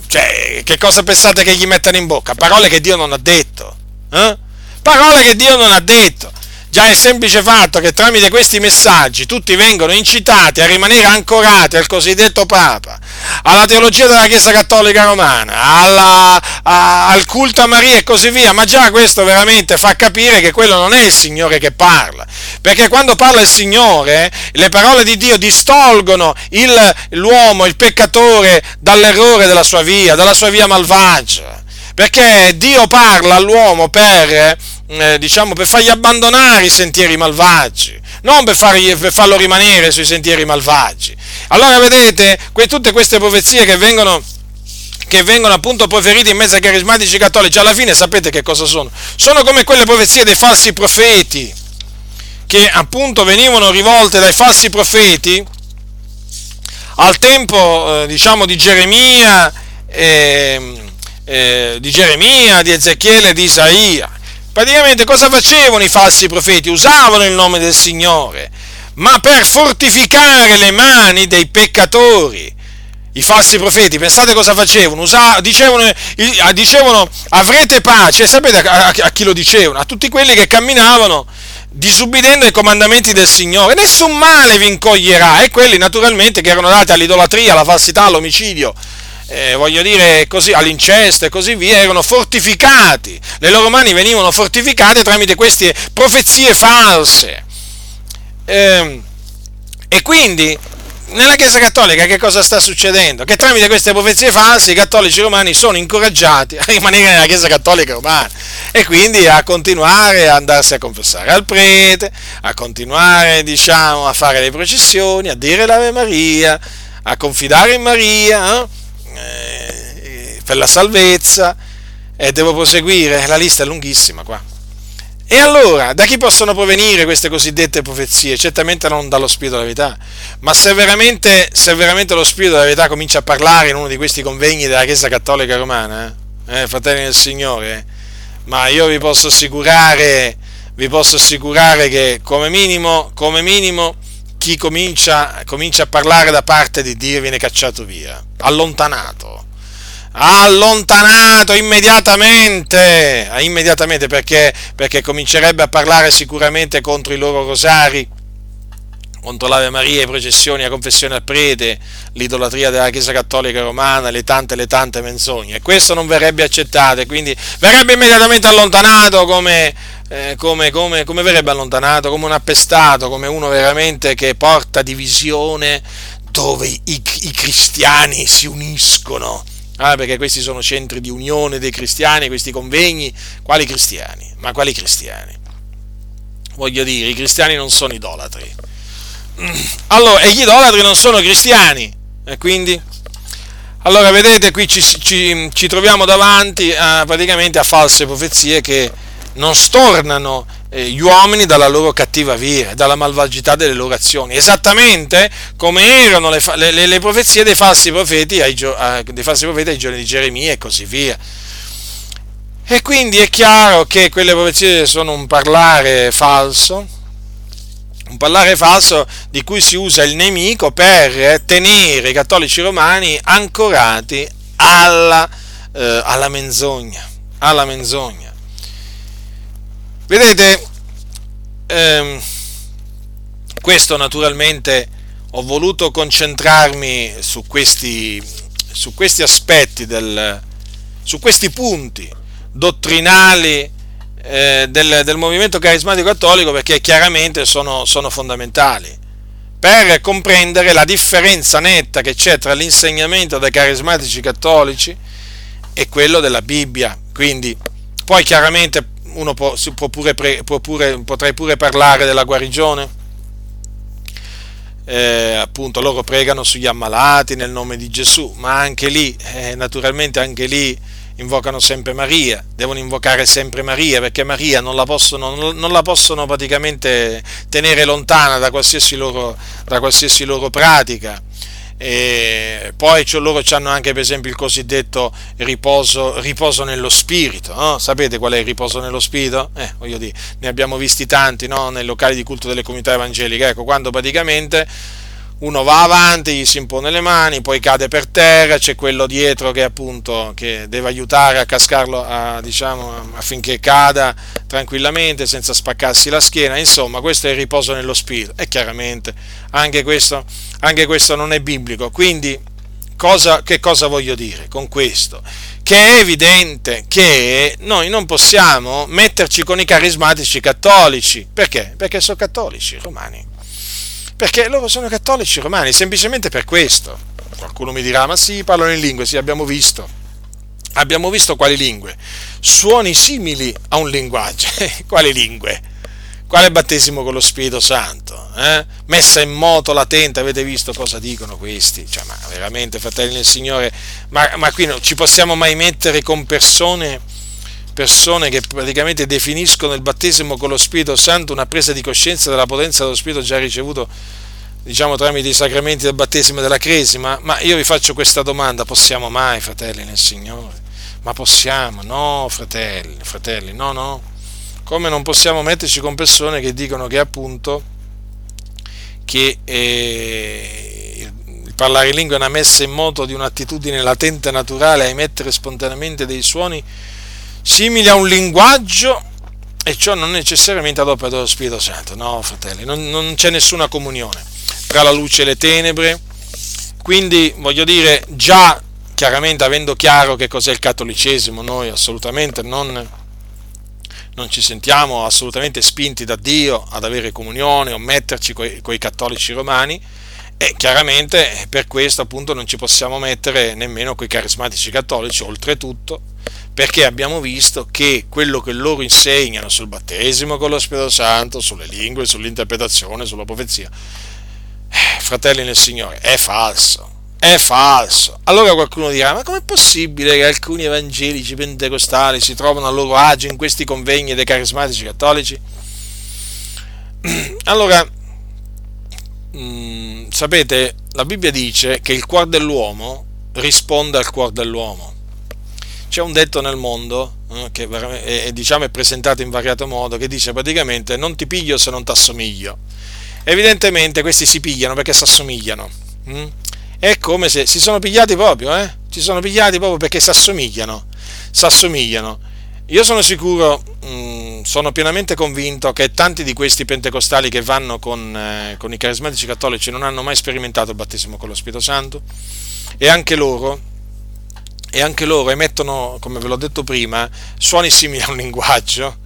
Cioè, che cosa pensate che gli mettano in bocca? Parole che Dio non ha detto. Eh? Parole che Dio non ha detto. Già il semplice fatto che tramite questi messaggi tutti vengono incitati a rimanere ancorati al cosiddetto Papa, alla teologia della Chiesa Cattolica Romana, alla, a, al culto a Maria e così via, ma già questo veramente fa capire che quello non è il Signore che parla, perché quando parla il Signore le parole di Dio distolgono il, l'uomo, il peccatore dall'errore della sua via, dalla sua via malvagia, perché Dio parla all'uomo per eh, diciamo, per fargli abbandonare i sentieri malvagi, non per, fargli, per farlo rimanere sui sentieri malvagi. Allora vedete, que, tutte queste profezie che vengono che vengono appunto proferite in mezzo ai carismatici cattolici, alla fine sapete che cosa sono? Sono come quelle profezie dei falsi profeti, che appunto venivano rivolte dai falsi profeti al tempo, eh, diciamo, di Geremia, eh, eh, di Geremia, di Ezechiele di Isaia. Praticamente cosa facevano i falsi profeti? Usavano il nome del Signore, ma per fortificare le mani dei peccatori. I falsi profeti, pensate cosa facevano? Usa, dicevano, dicevano, avrete pace, e sapete a, a, a chi lo dicevano? A tutti quelli che camminavano disubbidendo ai comandamenti del Signore, nessun male vi incoglierà, e quelli naturalmente che erano dati all'idolatria, alla falsità, all'omicidio, eh, voglio dire così, all'incesto e così via, erano fortificati, le loro mani venivano fortificate tramite queste profezie false. Eh, e quindi nella Chiesa Cattolica che cosa sta succedendo? Che tramite queste profezie false i cattolici romani sono incoraggiati a rimanere nella Chiesa Cattolica romana e quindi a continuare a andarsi a confessare al prete, a continuare diciamo a fare le processioni, a dire l'Ave Maria, a confidare in Maria. Eh? Eh, per la salvezza e devo proseguire, la lista è lunghissima qua. E allora, da chi possono provenire queste cosiddette profezie? Certamente non dallo Spirito della verità, ma se veramente, se veramente lo Spirito della verità comincia a parlare in uno di questi convegni della Chiesa Cattolica Romana, eh, eh fratelli del Signore, ma io vi posso assicurare, vi posso assicurare che come minimo, come minimo chi comincia, comincia a parlare da parte di Dio viene cacciato via, allontanato. Allontanato immediatamente, immediatamente perché, perché, comincerebbe a parlare sicuramente contro i loro rosari, contro l'Ave Maria, le processioni, la confessione al prete, l'idolatria della Chiesa Cattolica Romana, le tante le tante menzogne. E questo non verrebbe accettato, quindi verrebbe immediatamente allontanato come, eh, come, come, come verrebbe allontanato? Come un appestato, come uno veramente che porta divisione dove i, i cristiani si uniscono. Ah, perché questi sono centri di unione dei cristiani, questi convegni. Quali cristiani? Ma quali cristiani? Voglio dire, i cristiani non sono idolatri. Allora, e gli idolatri non sono cristiani. E quindi? Allora, vedete, qui ci, ci, ci troviamo davanti a, praticamente a false profezie che non stornano eh, gli uomini dalla loro cattiva via, dalla malvagità delle loro azioni, esattamente come erano le, le, le profezie dei falsi, profeti ai, dei falsi profeti ai giorni di Geremia e così via. E quindi è chiaro che quelle profezie sono un parlare falso, un parlare falso di cui si usa il nemico per tenere i cattolici romani ancorati alla, eh, alla menzogna, alla menzogna. Vedete, ehm, questo naturalmente ho voluto concentrarmi su questi, su questi aspetti, del, su questi punti dottrinali eh, del, del, movimento carismatico cattolico perché chiaramente sono, sono fondamentali per comprendere la differenza netta che c'è tra l'insegnamento dei carismatici cattolici e quello della Bibbia. Quindi, poi chiaramente uno può, può pure, può pure, potrei pure parlare della guarigione. Eh, appunto loro pregano sugli ammalati nel nome di Gesù, ma anche lì, eh, naturalmente anche lì invocano sempre Maria, devono invocare sempre Maria perché Maria non la possono, non la possono praticamente tenere lontana da qualsiasi loro, da qualsiasi loro pratica. E poi loro hanno anche per esempio il cosiddetto riposo, riposo nello spirito, no? sapete qual è il riposo nello spirito? Eh, voglio dire, ne abbiamo visti tanti no? nei locali di culto delle comunità evangeliche, ecco, quando praticamente uno va avanti, gli si impone le mani, poi cade per terra, c'è quello dietro che appunto che deve aiutare a cascarlo a, diciamo, affinché cada tranquillamente senza spaccarsi la schiena, insomma questo è il riposo nello spirito e chiaramente anche questo, anche questo non è biblico, quindi cosa, che cosa voglio dire con questo? Che è evidente che noi non possiamo metterci con i carismatici cattolici, perché? Perché sono cattolici romani perché loro sono cattolici romani, semplicemente per questo. Qualcuno mi dirà, ma sì, parlano in lingue, sì, abbiamo visto. Abbiamo visto quali lingue? Suoni simili a un linguaggio. quali lingue? Quale battesimo con lo Spirito Santo? Eh? Messa in moto la tenda, avete visto cosa dicono questi? Cioè, ma veramente, fratelli del Signore, ma, ma qui non ci possiamo mai mettere con persone, persone che praticamente definiscono il battesimo con lo Spirito Santo una presa di coscienza della potenza dello Spirito già ricevuto diciamo tramite i sacramenti del battesimo e della cresima, ma io vi faccio questa domanda, possiamo mai, fratelli nel Signore? Ma possiamo? No, fratelli, fratelli, no, no. Come non possiamo metterci con persone che dicono che appunto che eh, il parlare in lingua è una messa in moto di un'attitudine latente naturale a emettere spontaneamente dei suoni simili a un linguaggio e ciò non necessariamente ad opera dello Spirito Santo. No, fratelli, non, non c'è nessuna comunione tra la luce e le tenebre. Quindi, voglio dire, già chiaramente avendo chiaro che cos'è il cattolicesimo, noi assolutamente non, non ci sentiamo assolutamente spinti da Dio ad avere comunione o metterci con i cattolici romani e chiaramente per questo appunto non ci possiamo mettere nemmeno con i carismatici cattolici, oltretutto perché abbiamo visto che quello che loro insegnano sul battesimo con lo Spirito Santo, sulle lingue, sull'interpretazione, sulla profezia, eh, fratelli nel Signore, è falso. È falso. Allora qualcuno dirà: Ma com'è possibile che alcuni evangelici pentecostali si trovano a loro agio in questi convegni dei carismatici cattolici? Allora, mh, mm, sapete, la Bibbia dice che il cuore dell'uomo risponde al cuore dell'uomo c'è un detto nel mondo eh, che è, diciamo, è presentato in variato modo che dice praticamente non ti piglio se non ti assomiglio. Evidentemente questi si pigliano perché si assomigliano. Mm? È come se si sono pigliati proprio, eh? Si sono pigliati proprio perché si assomigliano. Si assomigliano. Io sono sicuro, mh, mm, sono pienamente convinto che tanti di questi pentecostali che vanno con, eh, con i carismatici cattolici non hanno mai sperimentato il battesimo con lo Spirito Santo e anche loro e anche loro emettono, come ve l'ho detto prima, suoni simili a un linguaggio.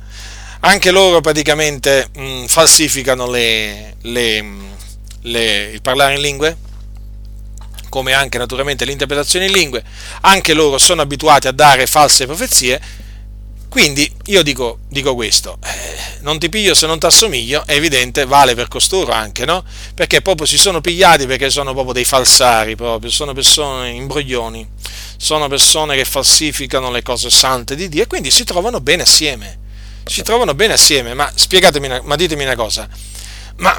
Anche loro praticamente mh, mm, falsificano le, le, mm, le, il parlare in lingue, come anche naturalmente l'interpretazione in lingue. Anche loro sono abituati a dare false profezie quindi io dico, dico questo, eh, non ti piglio se non ti assomiglio, è evidente, vale per costoro anche, no? Perché proprio si sono pigliati perché sono proprio dei falsari, proprio, sono persone imbroglioni, sono persone che falsificano le cose sante di Dio e quindi si trovano bene assieme, si trovano bene assieme, ma spiegatemi, ma ditemi una cosa, ma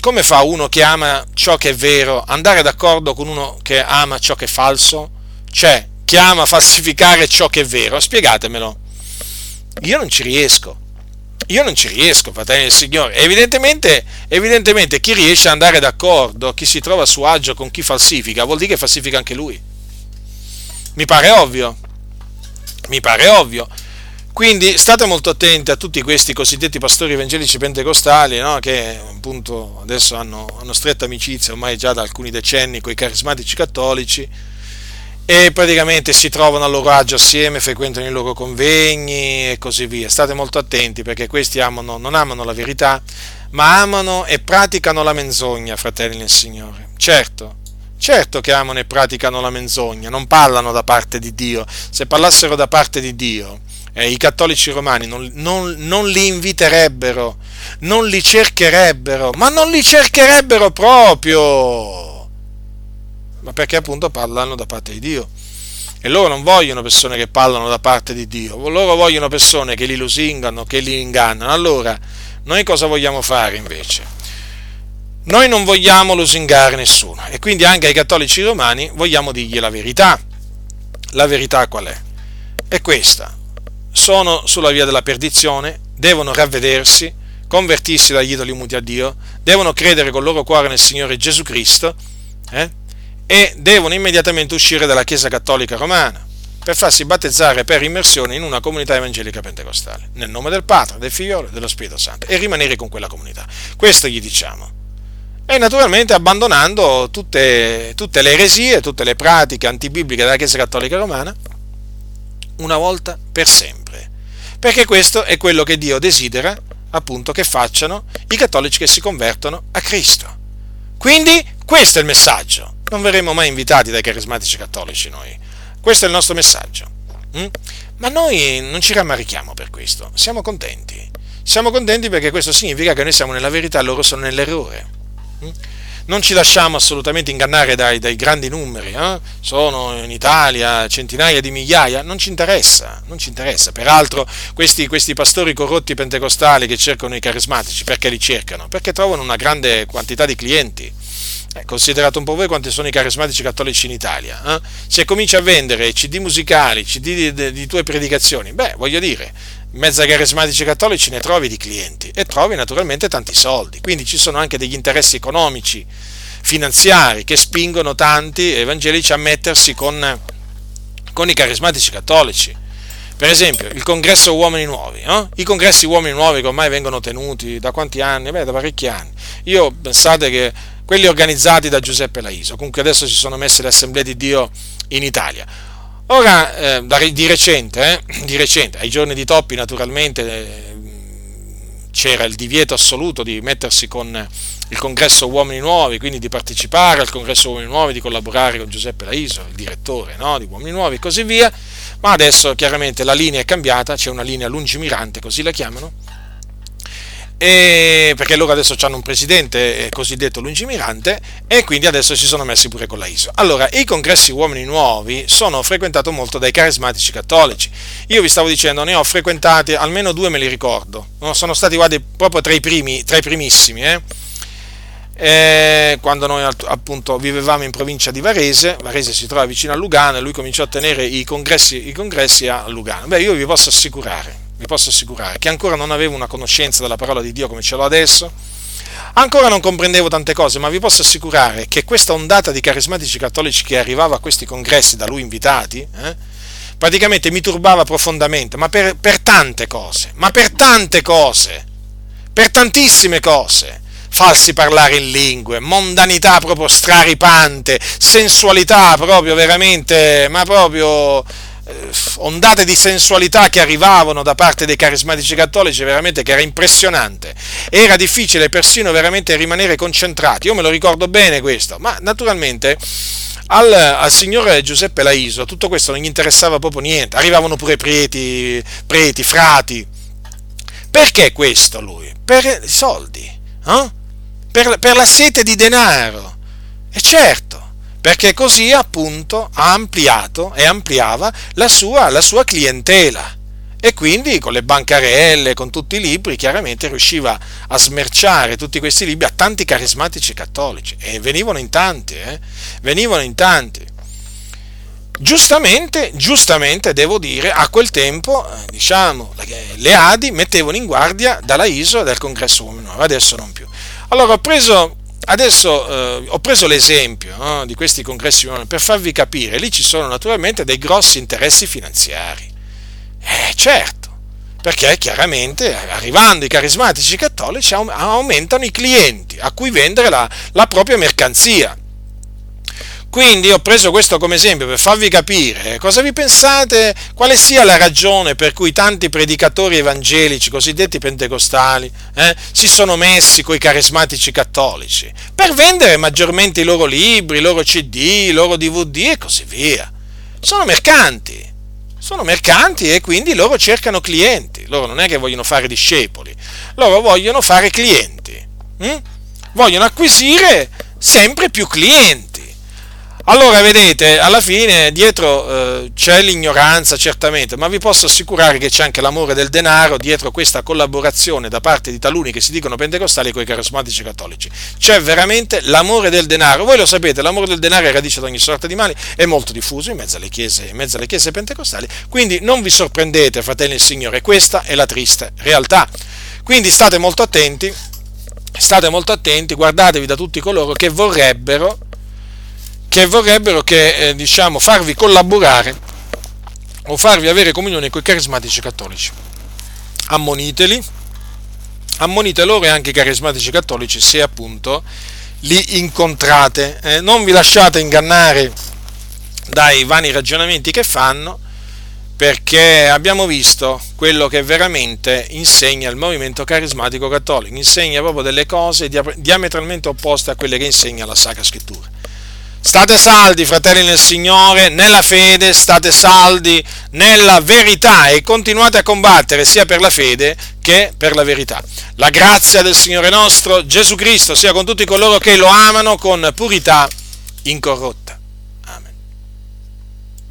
come fa uno che ama ciò che è vero andare d'accordo con uno che ama ciò che è falso? Cioè, che ama falsificare ciò che è vero? Spiegatemelo. Io non ci riesco. Io non ci riesco, fratelli del Signore. Evidentemente, evidentemente chi riesce ad andare d'accordo, chi si trova a suo agio con chi falsifica, vuol dire che falsifica anche lui. Mi pare ovvio. Mi pare ovvio. Quindi state molto attenti a tutti questi cosiddetti pastori evangelici pentecostali, no? che appunto adesso hanno, hanno stretta amicizia ormai già da alcuni decenni con i carismatici cattolici e praticamente si trovano a loro agio assieme, frequentano i loro convegni e così via. State molto attenti perché questi amano, non amano la verità, ma amano e praticano la menzogna, fratelli nel Signore. Certo, certo che amano e praticano la menzogna, non parlano da parte di Dio. Se parlassero da parte di Dio, eh, i cattolici romani non, non, non li inviterebbero, non li cercherebbero, ma non li cercherebbero proprio ma perché appunto parlano da parte di Dio. E loro non vogliono persone che parlano da parte di Dio, loro vogliono persone che li lusingano, che li ingannano. Allora, noi cosa vogliamo fare invece? Noi non vogliamo lusingare nessuno e quindi anche ai cattolici romani vogliamo dirgli la verità. La verità qual è? È questa. Sono sulla via della perdizione, devono ravvedersi, convertirsi dagli idoli muti a Dio, devono credere col loro cuore nel Signore Gesù Cristo eh, e devono immediatamente uscire dalla Chiesa Cattolica Romana per farsi battezzare per immersione in una comunità evangelica pentecostale, nel nome del Padre, del Figlio e dello Spirito Santo, e rimanere con quella comunità. Questo gli diciamo. E naturalmente abbandonando tutte, tutte le eresie, tutte le pratiche antibibliche della Chiesa Cattolica Romana, una volta per sempre. Perché questo è quello che Dio desidera, appunto, che facciano i cattolici che si convertono a Cristo. Quindi questo è il messaggio. Non verremo mai invitati dai carismatici cattolici noi questo è il nostro messaggio. Mm? Ma noi non ci rammarichiamo per questo, siamo contenti. Siamo contenti perché questo significa che noi siamo nella verità e loro sono nell'errore. Non ci lasciamo assolutamente ingannare dai, dai grandi numeri, eh? sono in Italia centinaia di migliaia, non ci interessa, non ci interessa. Peraltro questi, questi pastori corrotti pentecostali che cercano i carismatici, perché li cercano? Perché trovano una grande quantità di clienti eh, considerate un po' voi quanti sono i carismatici cattolici in Italia. Eh? Se cominci a vendere CD musicali, CD di, di, di, tue predicazioni, beh, voglio dire, in mezzo ai carismatici cattolici ne trovi di clienti e trovi naturalmente tanti soldi. Quindi ci sono anche degli interessi economici, finanziari, che spingono tanti evangelici a mettersi con, con i carismatici cattolici. Per esempio, il congresso Uomini Nuovi, eh? i congressi Uomini Nuovi che ormai vengono tenuti da quanti anni? Beh, da parecchi anni. Io pensate che quelli organizzati da Giuseppe Laiso. Comunque adesso si sono messe le assemblee di Dio in Italia. Ora, eh, di, recente, eh, di, recente, ai giorni di Toppi naturalmente eh, c'era il divieto assoluto di mettersi con il congresso Uomini Nuovi, quindi di partecipare al congresso Uomini Nuovi, di collaborare con Giuseppe Laiso, il direttore no, di Uomini Nuovi e così via, ma adesso chiaramente la linea è cambiata, c'è una linea lungimirante, così la chiamano, e perché loro adesso hanno un presidente cosiddetto lungimirante e quindi adesso si sono messi pure con la ISO. Allora, i congressi uomini nuovi sono frequentati molto dai carismatici cattolici. Io vi stavo dicendo, ne ho frequentati almeno due, me li ricordo. Sono stati guardi, proprio tra i, primi, tra i primissimi. Eh? E quando noi appunto vivevamo in provincia di Varese, Varese si trova vicino a Lugano e lui cominciò a tenere i congressi, i congressi a Lugano. Beh, io vi posso assicurare vi posso assicurare, che ancora non avevo una conoscenza della parola di Dio come ce l'ho adesso, ancora non comprendevo tante cose, ma vi posso assicurare che questa ondata di carismatici cattolici che arrivava a questi congressi da lui invitati, eh, praticamente mi turbava profondamente, ma per, per tante cose, ma per tante cose, per tantissime cose. Falsi parlare in lingue, mondanità proprio straripante, sensualità proprio veramente, ma proprio ondate di sensualità che arrivavano da parte dei carismatici cattolici, veramente che era impressionante. Era difficile persino veramente rimanere concentrati. Io me lo ricordo bene questo, ma naturalmente al, al signore Giuseppe Laiso tutto questo non gli interessava proprio niente. Arrivavano pure preti, preti frati. Perché questo lui? Per i soldi, eh? per, per la sete di denaro. E certo, perché così appunto ha ampliato e ampliava la sua, la sua clientela e quindi con le bancarelle, con tutti i libri, chiaramente riusciva a smerciare tutti questi libri a tanti carismatici cattolici e venivano in tanti, eh? venivano in tanti. Giustamente, giustamente devo dire, a quel tempo, eh, diciamo, le Adi mettevano in guardia dalla ISO del congresso uomini adesso non più. Allora ho preso Adesso eh, ho preso l'esempio no, di questi congressi per farvi capire, lì ci sono naturalmente dei grossi interessi finanziari. Eh certo, perché chiaramente arrivando i carismatici cattolici aumentano i clienti a cui vendere la, la propria mercanzia. Quindi ho preso questo come esempio per farvi capire cosa vi pensate, quale sia la ragione per cui tanti predicatori evangelici, cosiddetti pentecostali, eh, si sono messi con i carismatici cattolici, per vendere maggiormente i loro libri, i loro CD, i loro DVD e così via. Sono mercanti, sono mercanti e quindi loro cercano clienti, loro non è che vogliono fare discepoli, loro vogliono fare clienti, hm? vogliono acquisire sempre più clienti. Allora, vedete, alla fine dietro eh, c'è l'ignoranza, certamente, ma vi posso assicurare che c'è anche l'amore del denaro dietro questa collaborazione da parte di taluni che si dicono pentecostali con i carismatici cattolici. C'è veramente l'amore del denaro. Voi lo sapete, l'amore del denaro è radice di ogni sorta di male, è molto diffuso in mezzo alle chiese, in mezzo alle chiese pentecostali, quindi non vi sorprendete, fratelli del Signore, questa è la triste realtà. Quindi state molto attenti, state molto attenti, guardatevi da tutti coloro che vorrebbero, che vorrebbero che, eh, diciamo, farvi collaborare o farvi avere comunione con i carismatici cattolici. Ammoniteli, ammonite loro e anche i carismatici cattolici se appunto li incontrate. Eh, non vi lasciate ingannare dai vani ragionamenti che fanno, perché abbiamo visto quello che veramente insegna il movimento carismatico cattolico, insegna proprio delle cose diametralmente opposte a quelle che insegna la Sacra Scrittura. State saldi, fratelli nel Signore, nella fede, state saldi nella verità e continuate a combattere sia per la fede che per la verità. La grazia del Signore nostro Gesù Cristo sia con tutti coloro che lo amano con purità incorrotta.